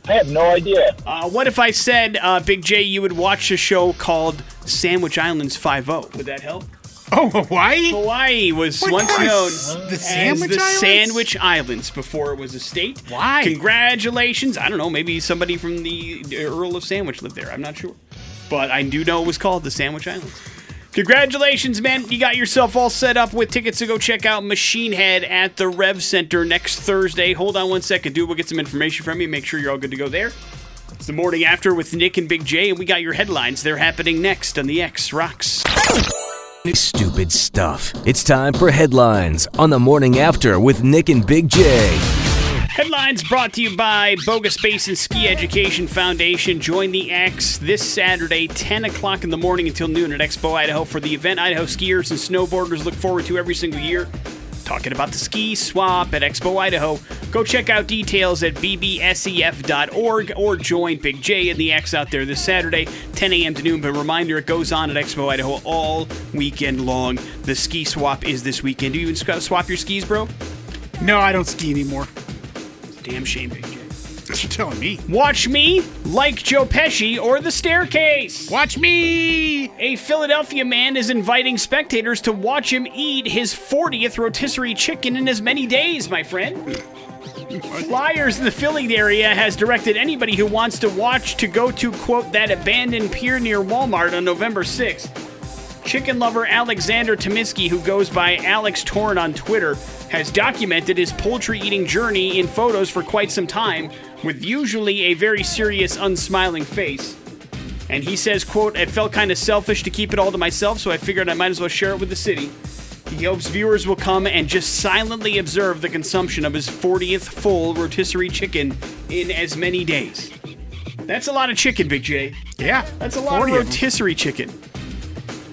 I have no idea. Uh, what if I said, uh, Big J, you would watch a show called Sandwich Islands 5 Would that help? oh, Hawaii? Hawaii was What once kind of known the as Sandwich the Islands? Sandwich Islands before it was a state. Why? Congratulations. I don't know. Maybe somebody from the Earl of Sandwich lived there. I'm not sure. But I do know it was called the Sandwich Islands. Congratulations, man. You got yourself all set up with tickets to go check out Machine Head at the Rev Center next Thursday. Hold on one second, dude. We'll get some information from you. Make sure you're all good to go there. It's the morning after with Nick and Big J, and we got your headlines. They're happening next on the X Rocks. Stupid stuff. It's time for headlines on the morning after with Nick and Big J. Headlines brought to you by Bogus Basin Ski Education Foundation. Join the X this Saturday, 10 o'clock in the morning until noon at Expo Idaho for the event Idaho skiers and snowboarders look forward to every single year. Talking about the ski swap at Expo Idaho. Go check out details at bbsef.org or join Big J and the X out there this Saturday, 10 a.m. to noon. But reminder, it goes on at Expo Idaho all weekend long. The ski swap is this weekend. Do you even swap your skis, bro? No, I don't ski anymore. Damn shame, Big J. You're telling me. Watch me, like Joe Pesci or The Staircase. Watch me. A Philadelphia man is inviting spectators to watch him eat his 40th rotisserie chicken in as many days, my friend. Flyers in the Philly area has directed anybody who wants to watch to go to, quote, that abandoned pier near Walmart on November 6th. Chicken lover Alexander Tominsky, who goes by Alex Torn on Twitter, has documented his poultry eating journey in photos for quite some time, with usually a very serious, unsmiling face. And he says, quote, it felt kind of selfish to keep it all to myself, so I figured I might as well share it with the city. He hopes viewers will come and just silently observe the consumption of his 40th full rotisserie chicken in as many days. That's a lot of chicken, Big J. Yeah, That's a lot 40 of of rotisserie chicken.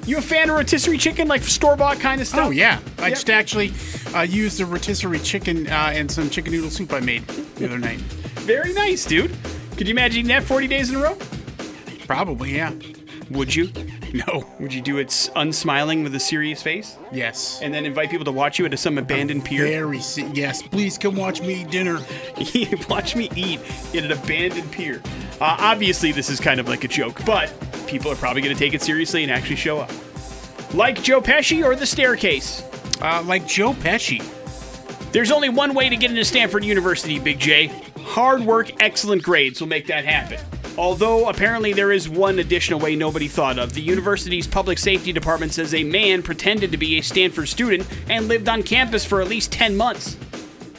You a fan of rotisserie chicken, like store bought kind of stuff? Oh yeah, I Yep. just actually uh, used the rotisserie chicken uh, and some chicken noodle soup I made the other night. Very nice, dude. Could you imagine eating that 40 days in a row? Probably, yeah. Would you? No. Would you do it unsmiling with a serious face, Yes. and then invite people to watch you at some abandoned pier? Very se- yes. Please come watch me eat dinner. Watch me eat in an abandoned pier. Uh, obviously, this is kind of like a joke, but people are probably going to take it seriously and actually show up. Like Joe Pesci or The Staircase. Uh, like Joe Pesci. There's only one way to get into Stanford University, Big J. Hard work, excellent grades will make that happen. Although apparently there is one additional way nobody thought of. The university's public safety department says a man pretended to be a Stanford student and lived on campus for at least 10 months.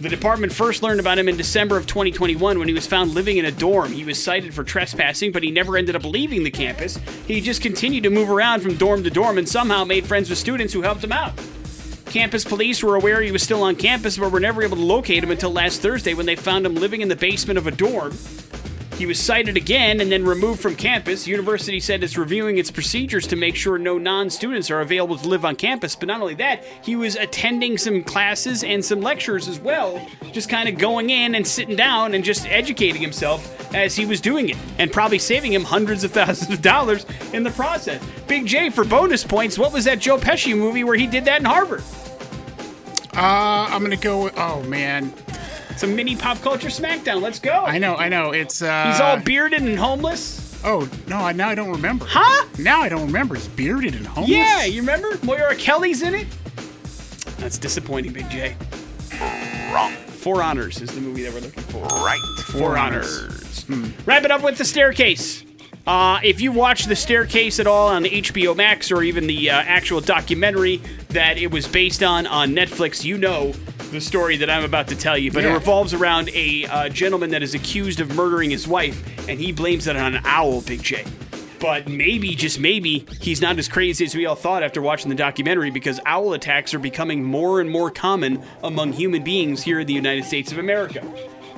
The department first learned about him in December of 2021 when he was found living in a dorm. He was cited for trespassing, but he never ended up leaving the campus. He just continued to move around from dorm to dorm and somehow made friends with students who helped him out. Campus police were aware he was still on campus, but were never able to locate him until last Thursday when they found him living in the basement of a dorm. He was cited again and then removed from campus. University said it's reviewing its procedures to make sure no non-students are available to live on campus. But not only that, he was attending some classes and some lectures as well, just kind of going in and sitting down and just educating himself as he was doing it, and probably saving him hundreds of thousands of dollars in the process. Big J for bonus points. What was that Joe Pesci movie where he did that in Harvard? Uh, I'm gonna go. With, oh man, Some mini pop culture smackdown. Let's go. I know, I know. It's uh. He's all bearded and homeless. Oh no, I now I don't remember. Huh? Now I don't remember. He's bearded and homeless. Yeah, you remember? Moira Kelly's in it? That's disappointing, Big J. Wrong. Four Honors is the movie that we're looking for. Right. Four, Honors. Wrap it up with The Staircase. Uh, if you watch The Staircase at all on HBO Max or even the uh, actual documentary that it was based on on Netflix, you know the story that I'm about to tell you. But it revolves around a uh, gentleman that is accused of murdering his wife, and he blames it on an owl, Big J. But maybe, just maybe, he's not as crazy as we all thought after watching the documentary because owl attacks are becoming more and more common among human beings here in the United States of America.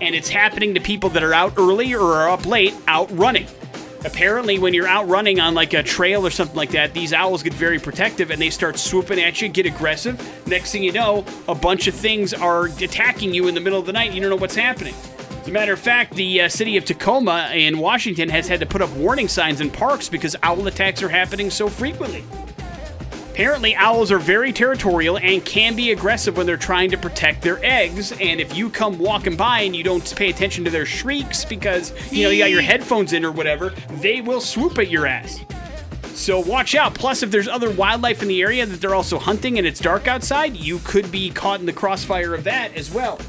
And it's happening to people that are out early or are up late out running. Apparently, when you're out running on like a trail or something like that, these owls get very protective and they start swooping at you, get aggressive. Next thing you know, a bunch of things are attacking you in the middle of the night. You don't know what's happening. As a matter of fact, the uh, city of Tacoma in Washington has had to put up warning signs in parks because owl attacks are happening so frequently. Apparently, owls are very territorial and can be aggressive when they're trying to protect their eggs. And if you come walking by and you don't pay attention to their shrieks because, you know, you got your headphones in or whatever, they will swoop at your ass. So watch out. Plus, if there's other wildlife in the area that they're also hunting and it's dark outside, you could be caught in the crossfire of that as well.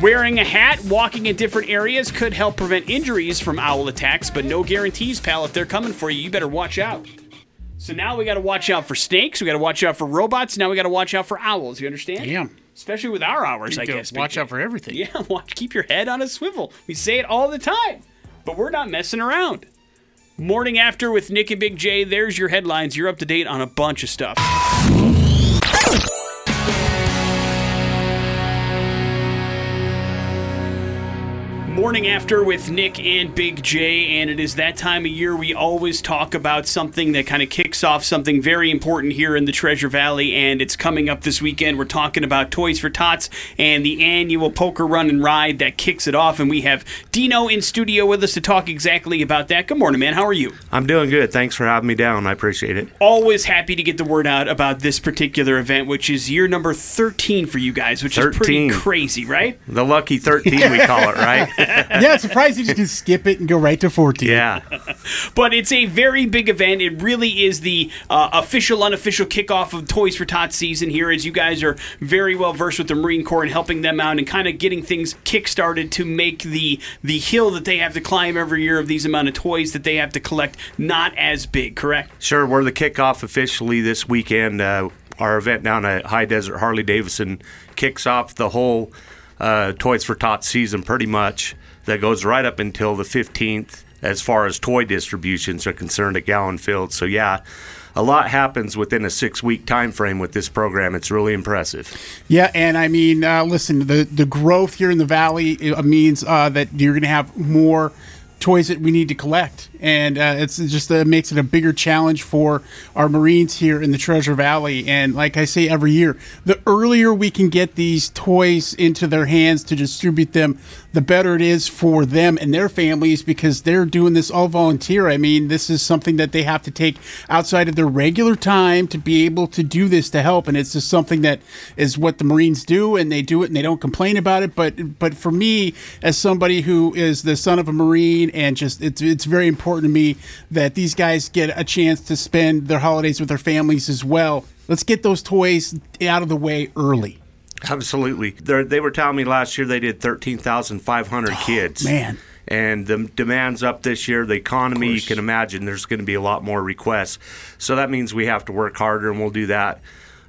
Wearing a hat, walking in different areas could help prevent injuries from owl attacks, but no guarantees, pal. If they're coming for you, you better watch out. So now we got to watch out for snakes. We got to watch out for robots. Now we got to watch out for owls. You understand? Damn. Especially with our hours, I guess. Watch out for everything. Yeah, watch. Keep your head on a swivel. We say it all the time, but we're not messing around. Morning after with Nick and Big J. There's your headlines. You're up to date on a bunch of stuff. Morning after with Nick and Big J, and it is that time of year we always talk about something that kind of kicks off something very important here in the Treasure Valley, and it's coming up this weekend. We're talking about Toys for Tots and the annual poker run and ride that kicks it off, and we have Dino in studio with us to talk exactly about that. Good morning, man. How are you? I'm doing good. Thanks for having me down. I appreciate it. Always happy to get the word out about this particular event, which is year number 13 for you guys, which is pretty crazy, right? The lucky 13, we call it, right? yeah, it's surprising you just can skip it and go right to 14. yeah. But it's a very big event. It really is the uh, official, unofficial kickoff of Toys for Tots season here, as you guys are very well versed with the Marine Corps and helping them out and kind of getting things kickstarted to make the the hill that they have to climb every year of these amount of toys that they have to collect not as big. Correct? Sure, we're the kickoff officially this weekend. Uh, our event down at High Desert Harley Davidson kicks off the whole uh, Toys for Tots season pretty much. That goes right up until the 15th as far as toy distributions are concerned at Gowen Field. So, yeah. A lot happens within a six-week time frame with this program. It's really impressive. Yeah, and I mean, uh, listen, the the growth here in the valley uh, means uh, that you're going to have more toys that we need to collect, and uh, it's it just uh, makes it a bigger challenge for our Marines here in the Treasure Valley. And like I say every year, the earlier we can get these toys into their hands to distribute them, the better it is for them and their families because they're doing this all volunteer. I mean, this is something that they have to take outside of their regular time to be able to do this to help, and it's just something that is what the Marines do, and they do it and they don't complain about it. But but for me, as somebody who is the son of a Marine, and just it's it's very important to me that these guys get a chance to spend their holidays with their families as well. Let's get those toys out of the way early. Absolutely. They're, they were telling me last year they did 13,500 kids. man. And the demand's up this year. The economy, you can imagine, there's going to be a lot more requests. So that means we have to work harder, and we'll do that.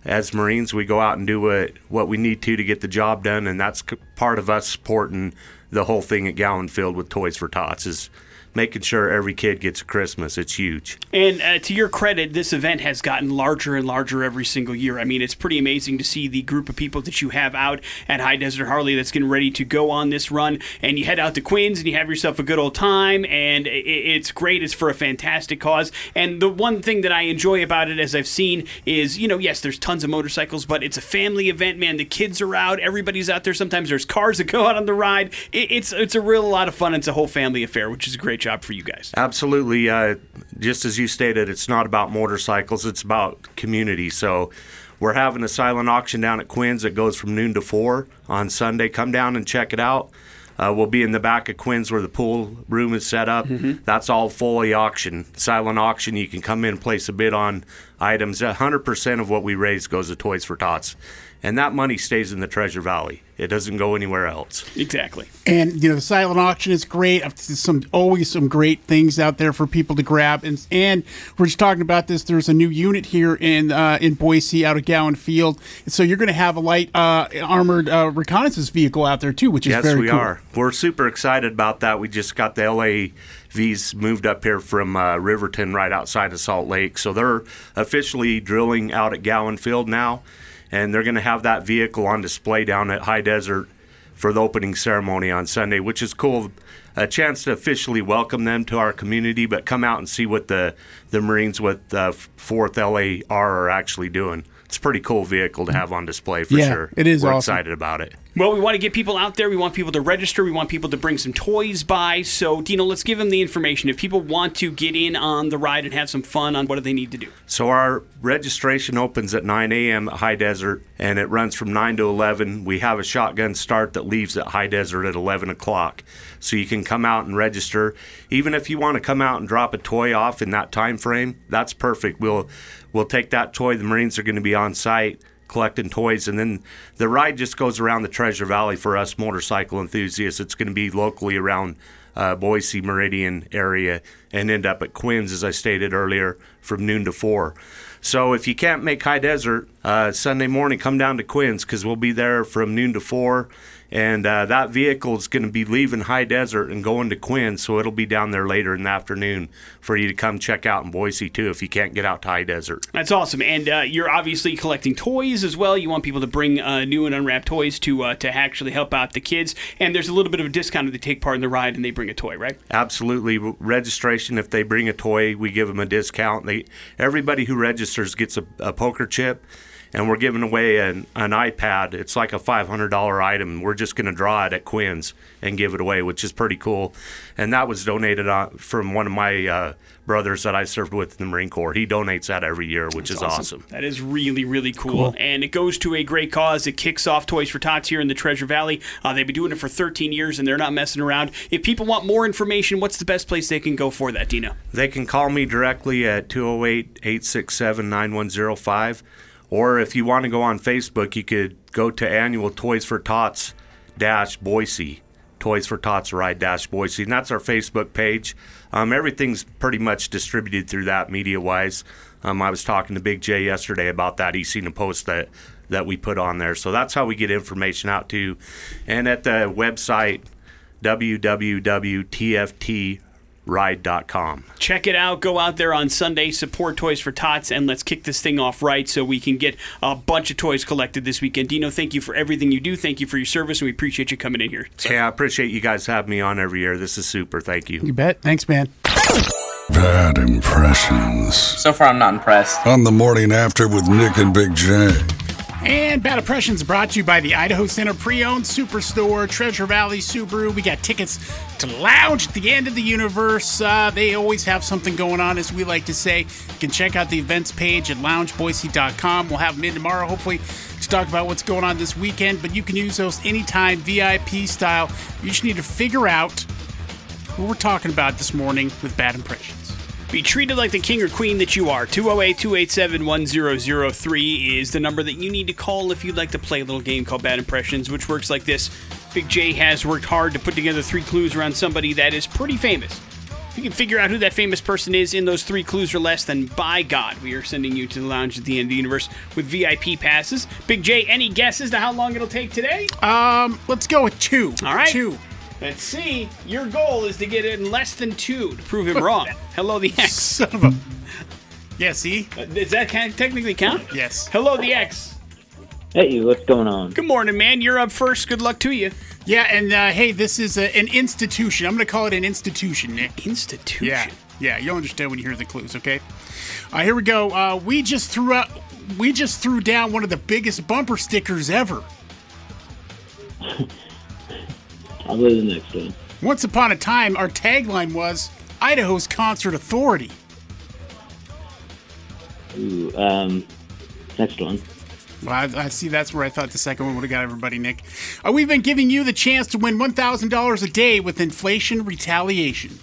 As Marines, we go out and do what, what we need to to get the job done, and that's part of us supporting the whole thing at Gowen Field with Toys for Tots is making sure every kid gets a Christmas. It's huge. And uh, to your credit, this event has gotten larger and larger every single year. I mean, it's pretty amazing to see the group of people that you have out at High Desert Harley that's getting ready to go on this run. And you head out to Quinn's and you have yourself a good old time. And it's great. It's for a fantastic cause. And the one thing that I enjoy about it, as I've seen, is you know, yes, there's tons of motorcycles, but it's a family event. Man, the kids are out. Everybody's out there. Sometimes there's cars that go out on the ride. It's it's a real lot of fun. It's a whole family affair, which is a great job for you guys. Absolutely. Uh, just as you stated, it's not about motorcycles, it's about community. So we're having a silent auction down at Quinn's that goes from noon to 4 on Sunday. Come down and check it out. Uh, we'll be in the back of Quinn's where the pool room is set up. That's all fully auction, silent auction. You can come in and place a bid on items. 100% of what we raise goes to Toys for Tots. And that money stays in the Treasure Valley. It doesn't go anywhere else. Exactly. And you know the silent auction is great. I've Some always some great things out there for people to grab. And and we're just talking about this. There's a new unit here in uh, in Boise out of Gowen Field. And so you're going to have a light uh, armored uh, reconnaissance vehicle out there too, which is Yes, very we cool. are. We're super excited about that. We just got the LAVs moved up here from uh, Riverton, right outside of Salt Lake. So they're officially drilling out at Gowen Field now, and they're going to have that vehicle on display down at High Desert for the opening ceremony on Sunday, which is cool. A chance to officially welcome them to our community, but come out and see what the the Marines with uh, Fourth LAR are actually doing. It's a pretty cool vehicle to have on display for Yeah, sure. it is We're awesome. excited about it. Well, we want to get people out there. We want people to register. We want people to bring some toys by. So, Dino, let's give them the information. If people want to get in on the ride and have some fun, on what do they need to do? So our registration opens at 9 a.m. at High Desert, and it runs from 9 to 11. We have a shotgun start that leaves at High Desert at 11 o'clock. So you can come out and register. Even if you want to come out and drop a toy off in that time frame, that's perfect. We'll we'll take that toy. The Marines are going to be on site collecting toys, and then the ride just goes around the Treasure Valley for us motorcycle enthusiasts. It's going to be locally around uh, Boise Meridian area and end up at Quinn's, as I stated earlier, from noon to four. So if you can't make High Desert uh, Sunday morning, come down to Quinn's because we'll be there from noon to four. And uh, that vehicle is going to be leaving High Desert and going to Quinn, so it'll be down there later in the afternoon for you to come check out in Boise too if you can't get out to High Desert. That's awesome. And uh, you're obviously collecting toys as well. You want people to bring uh, new and unwrapped toys to uh, to actually help out the kids. And there's a little bit of a discount if they take part in the ride and they bring a toy, right? Absolutely, registration. If they bring a toy, we give them a discount. They everybody who registers gets a, a poker chip, and we're giving away an, an iPad. It's like a five hundred dollar item. We're just going to draw it at Quinn's and give it away, which is pretty cool. And that was donated on, from one of my uh, brothers that I served with in the Marine Corps. He donates that every year, which is awesome. That is really, really cool. And it goes to a great cause. It kicks off Toys for Tots here in the Treasure Valley. Uh, they've been doing it for 13 years and they're not messing around. If people want more information, what's the best place they can go for that, Dino? They can call me directly at 208 867 9105. Or if you want to go on Facebook, you could go to annual Toys for Tots dash Boise. Toys for Tots Ride dash Boise. And that's our Facebook page. Um, everything's pretty much distributed through that media wise. Um, I was talking to Big J yesterday about that. He's seen a post that, that we put on there. So that's how we get information out to. And at the website, www.tft ride.com. Check it out. Go out there on Sunday, support Toys for Tots, and let's kick this thing off right so we can get a bunch of toys collected this weekend. Dino, thank you for everything you do. Thank you for your service, and we appreciate you coming in here. Yeah, I appreciate you guys having me on every year. This is super. Thank you. You bet. Thanks, man. Bad impressions. So far, I'm not impressed. On the morning after with Nick and Big J. And Bad Impressions brought to you by the Idaho Center Pre-Owned Superstore, Treasure Valley Subaru. We got tickets to Lounge at the End of the Universe. Uh, they always have something going on, as we like to say. You can check out the events page at loungeboise.com. We'll have them in tomorrow, hopefully, to talk about what's going on this weekend. But you can use those anytime, VIP style. You just need to figure out who we're talking about this morning with Bad Impressions. Be treated like the king or queen that you are. 208 287 1003 is the number that you need to call if you'd like to play a little game called Bad Impressions, which works like this Big J has worked hard to put together three clues around somebody that is pretty famous. If you can figure out who that famous person is in those three clues or less, then by God, we are sending you to the lounge at the end of the universe with VIP passes. Big J, any guesses to how long it'll take today? Um, let's go with two. All right. Two. Let's see. Your goal is to get it in less than two to prove him wrong. Hello, the X. Son of a. Yeah, see? Uh, Does that can technically count? Yes. Hello, the X. Hey, what's going on? Good morning, man. You're up first. Good luck to you. Yeah, and uh, hey, this is a, an institution. I'm going to call it an institution, Nick. Institution. Yeah, yeah, you'll understand when you hear the clues. Okay. Uh, here we go. Uh, we just threw out. We just threw down one of the biggest bumper stickers ever. I'll go to the next one. Once upon a time, our tagline was Idaho's Concert Authority. Ooh, um, next one. Well, I, I see that's where I thought the second one would have got everybody, Nick. Uh, we've been giving you the chance to win $1,000 a day with inflation retaliation.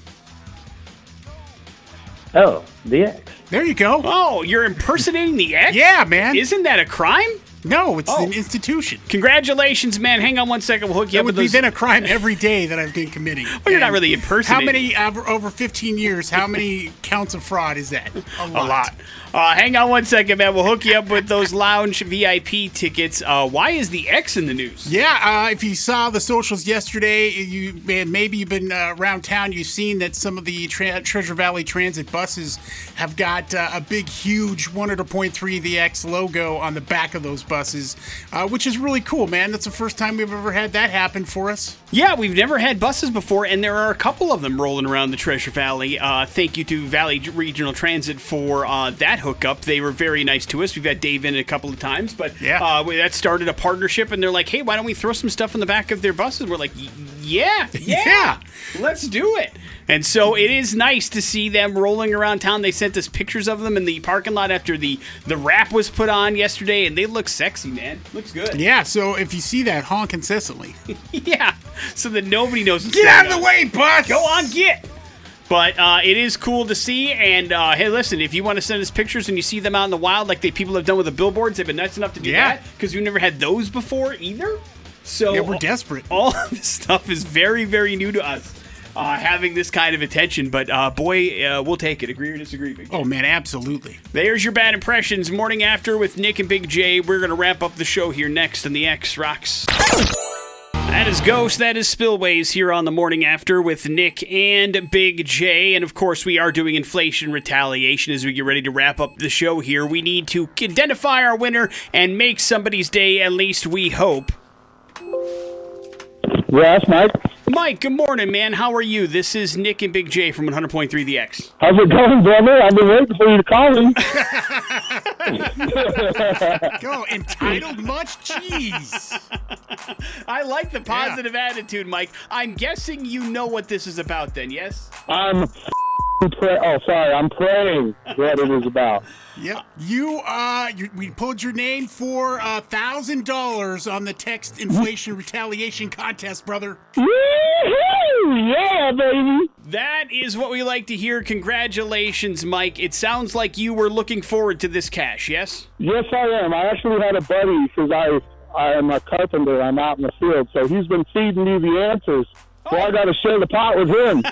Oh, the X. There you go. Oh, you're impersonating the X? Yeah, man. Isn't that a crime? No, it's Oh. an institution. Congratulations, man. Hang on one second. We'll hook you That up would with be those. then a crime every day that I've been committing. Well, you're not And really How many over, over 15 years? How many counts of fraud is that? A a lot. Uh, hang on one second, man. We'll hook you up with those lounge VIP tickets. Uh, why is the X in the news? Yeah, uh, if you saw the socials yesterday, you man, maybe you've been uh, around town. You've seen that some of the tra- Treasure Valley Transit buses have got uh, a big, huge 100.3 the X logo on the back of those buses, uh, which is really cool, man. That's the first time we've ever had that happen for us. Yeah, we've never had buses before, and there are a couple of them rolling around the Treasure Valley. Uh, thank you to Valley Regional Transit for uh, that hookup. They were very nice to us. We've had Dave in a couple of times, but Yeah. uh, we- that started a partnership, and they're like, hey, why don't we throw some stuff in the back of their buses? We're like, yeah, yeah, Yeah. let's do it. And so it is nice to see them rolling around town. They sent us pictures of them in the parking lot after the, the wrap was put on yesterday, and they look sexy, man. Looks good. Yeah, so if you see that, honk incessantly. Yeah, so that nobody knows. Get out of the way, bus! Go on, get. But uh, it is cool to see. And uh, hey, listen, if you want to send us pictures and you see them out in the wild, like the people have done with the billboards, they've been nice enough to do Yeah. that because we've never had those before either. So Yeah, we're desperate. All of this stuff is very, very new to us. Uh, having this kind of attention, but uh, boy, uh, we'll take it. Agree or disagree? Big J? Oh, man, absolutely. There's your bad impressions. Morning after with Nick and Big J. We're going to wrap up the show here next on the X Rocks. That is Ghost. That is Spillways here on the morning after with Nick and Big J. And of course, we are doing inflation retaliation as we get ready to wrap up the show here. We need to identify our winner and make somebody's day, at least we hope. Yes, Mike. Mike, good morning, man. How are you? This is Nick and Big J from 100.3 The X. How's it going, brother? I've been waiting for you to call me. Go, entitled much? Jeez. I like the positive attitude, Mike. I'm guessing you know what this is about then, yes? I'm pray- oh, sorry. I'm praying what it is about. Yep. You, uh, you, we pulled your name for a thousand dollars on the text inflation retaliation contest, brother. Woo-hoo! Yeah, baby. That is what we like to hear. Congratulations, Mike. It sounds like you were looking forward to this cash, yes? Yes, I am. I actually had a buddy because I I am a carpenter. I'm out in the field, so he's been feeding me the answers. So I got to share the pot with him.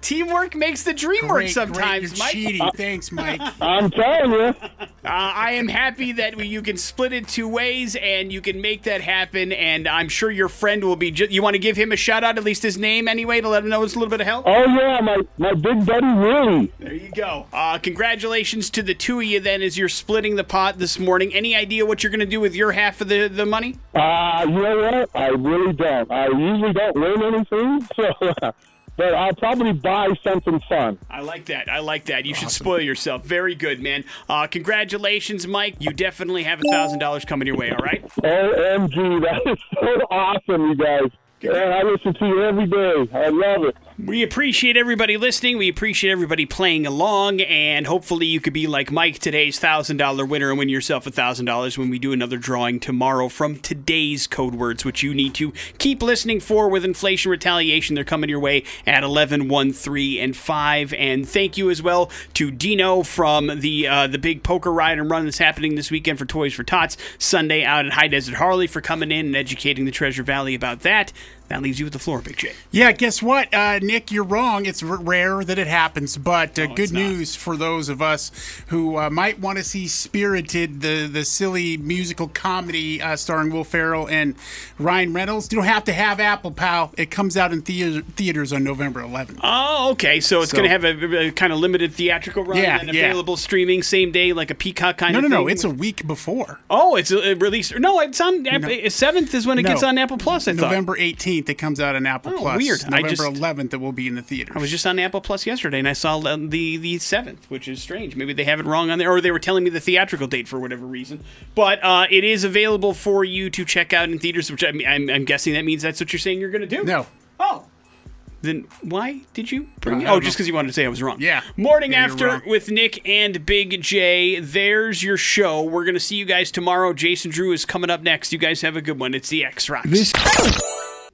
Teamwork makes the dream work sometimes, great. You're Mike. cheating. Thanks, Mike. I'm telling you. Uh, I am happy that we, you can split it two ways and you can make that happen. And I'm sure your friend will be. Ju- you want to give him a shout out, at least his name anyway, to let him know it's a little bit of help. Oh yeah, my my big buddy Willie. There you go. Uh, congratulations to the two of you then as you're splitting the pot this morning. Any idea what you're going to do with your half of the, the money? Uh, you know what? I really don't. I usually don't win anything, so but I'll probably buy something fun. I like that. I like that. You should spoil yourself. Very good, man. Uh, congratulations, Mike. You definitely have a thousand dollars coming your way. All right. OMG, that is so awesome, you guys. And I listen to you every day. I love it. We appreciate everybody listening. We appreciate everybody playing along, and hopefully you could be like Mike, today's thousand dollar winner, and win yourself a thousand dollars when we do another drawing tomorrow from today's code words, which you need to keep listening for with inflation retaliation. They're coming your way at 11, 1, 3, and 5. And thank you as well to Dino from the uh, the big poker ride and run that's happening this weekend for Toys for Tots Sunday out at High Desert Harley for coming in and educating the Treasure Valley about that. That leaves you with the floor, Big J. Yeah, guess what, uh, Nick? You're wrong. It's r- rare that it happens, but uh, it's good news for those of us who uh, might want to see Spirited, the the silly musical comedy uh, starring Will Ferrell and Ryan Reynolds. You don't have to have Apple Pal. It comes out in theater, theaters on November 11th. Oh, okay. So it's So- going to have a, a kind of limited theatrical run Yeah, and yeah. available streaming same day, like a Peacock kind No, of no, no, no. It's a week before. oh, it's a, a released. No, it's on seventh is when it No. gets on Apple Plus. I thought November 18th, it comes out on Apple Oh, Plus. weird. I November just- 11th, it will be in the theaters. I was just on Apple Plus yesterday and I saw the the seventh, which is strange. Maybe they have it wrong on there, or they were telling me the theatrical date for whatever reason. But uh, it is available for you to check out in theaters, which I'm, I'm, I'm guessing that means that's what you're saying you're going to do. No. Oh. Then why did you bring I it? Oh, just because you wanted to say I was wrong. Yeah. Morning Yeah, after wrong. with Nick and Big J. There's your show. We're gonna see you guys tomorrow. Jason Drew is coming up next. You guys have a good one. It's the X Rocks.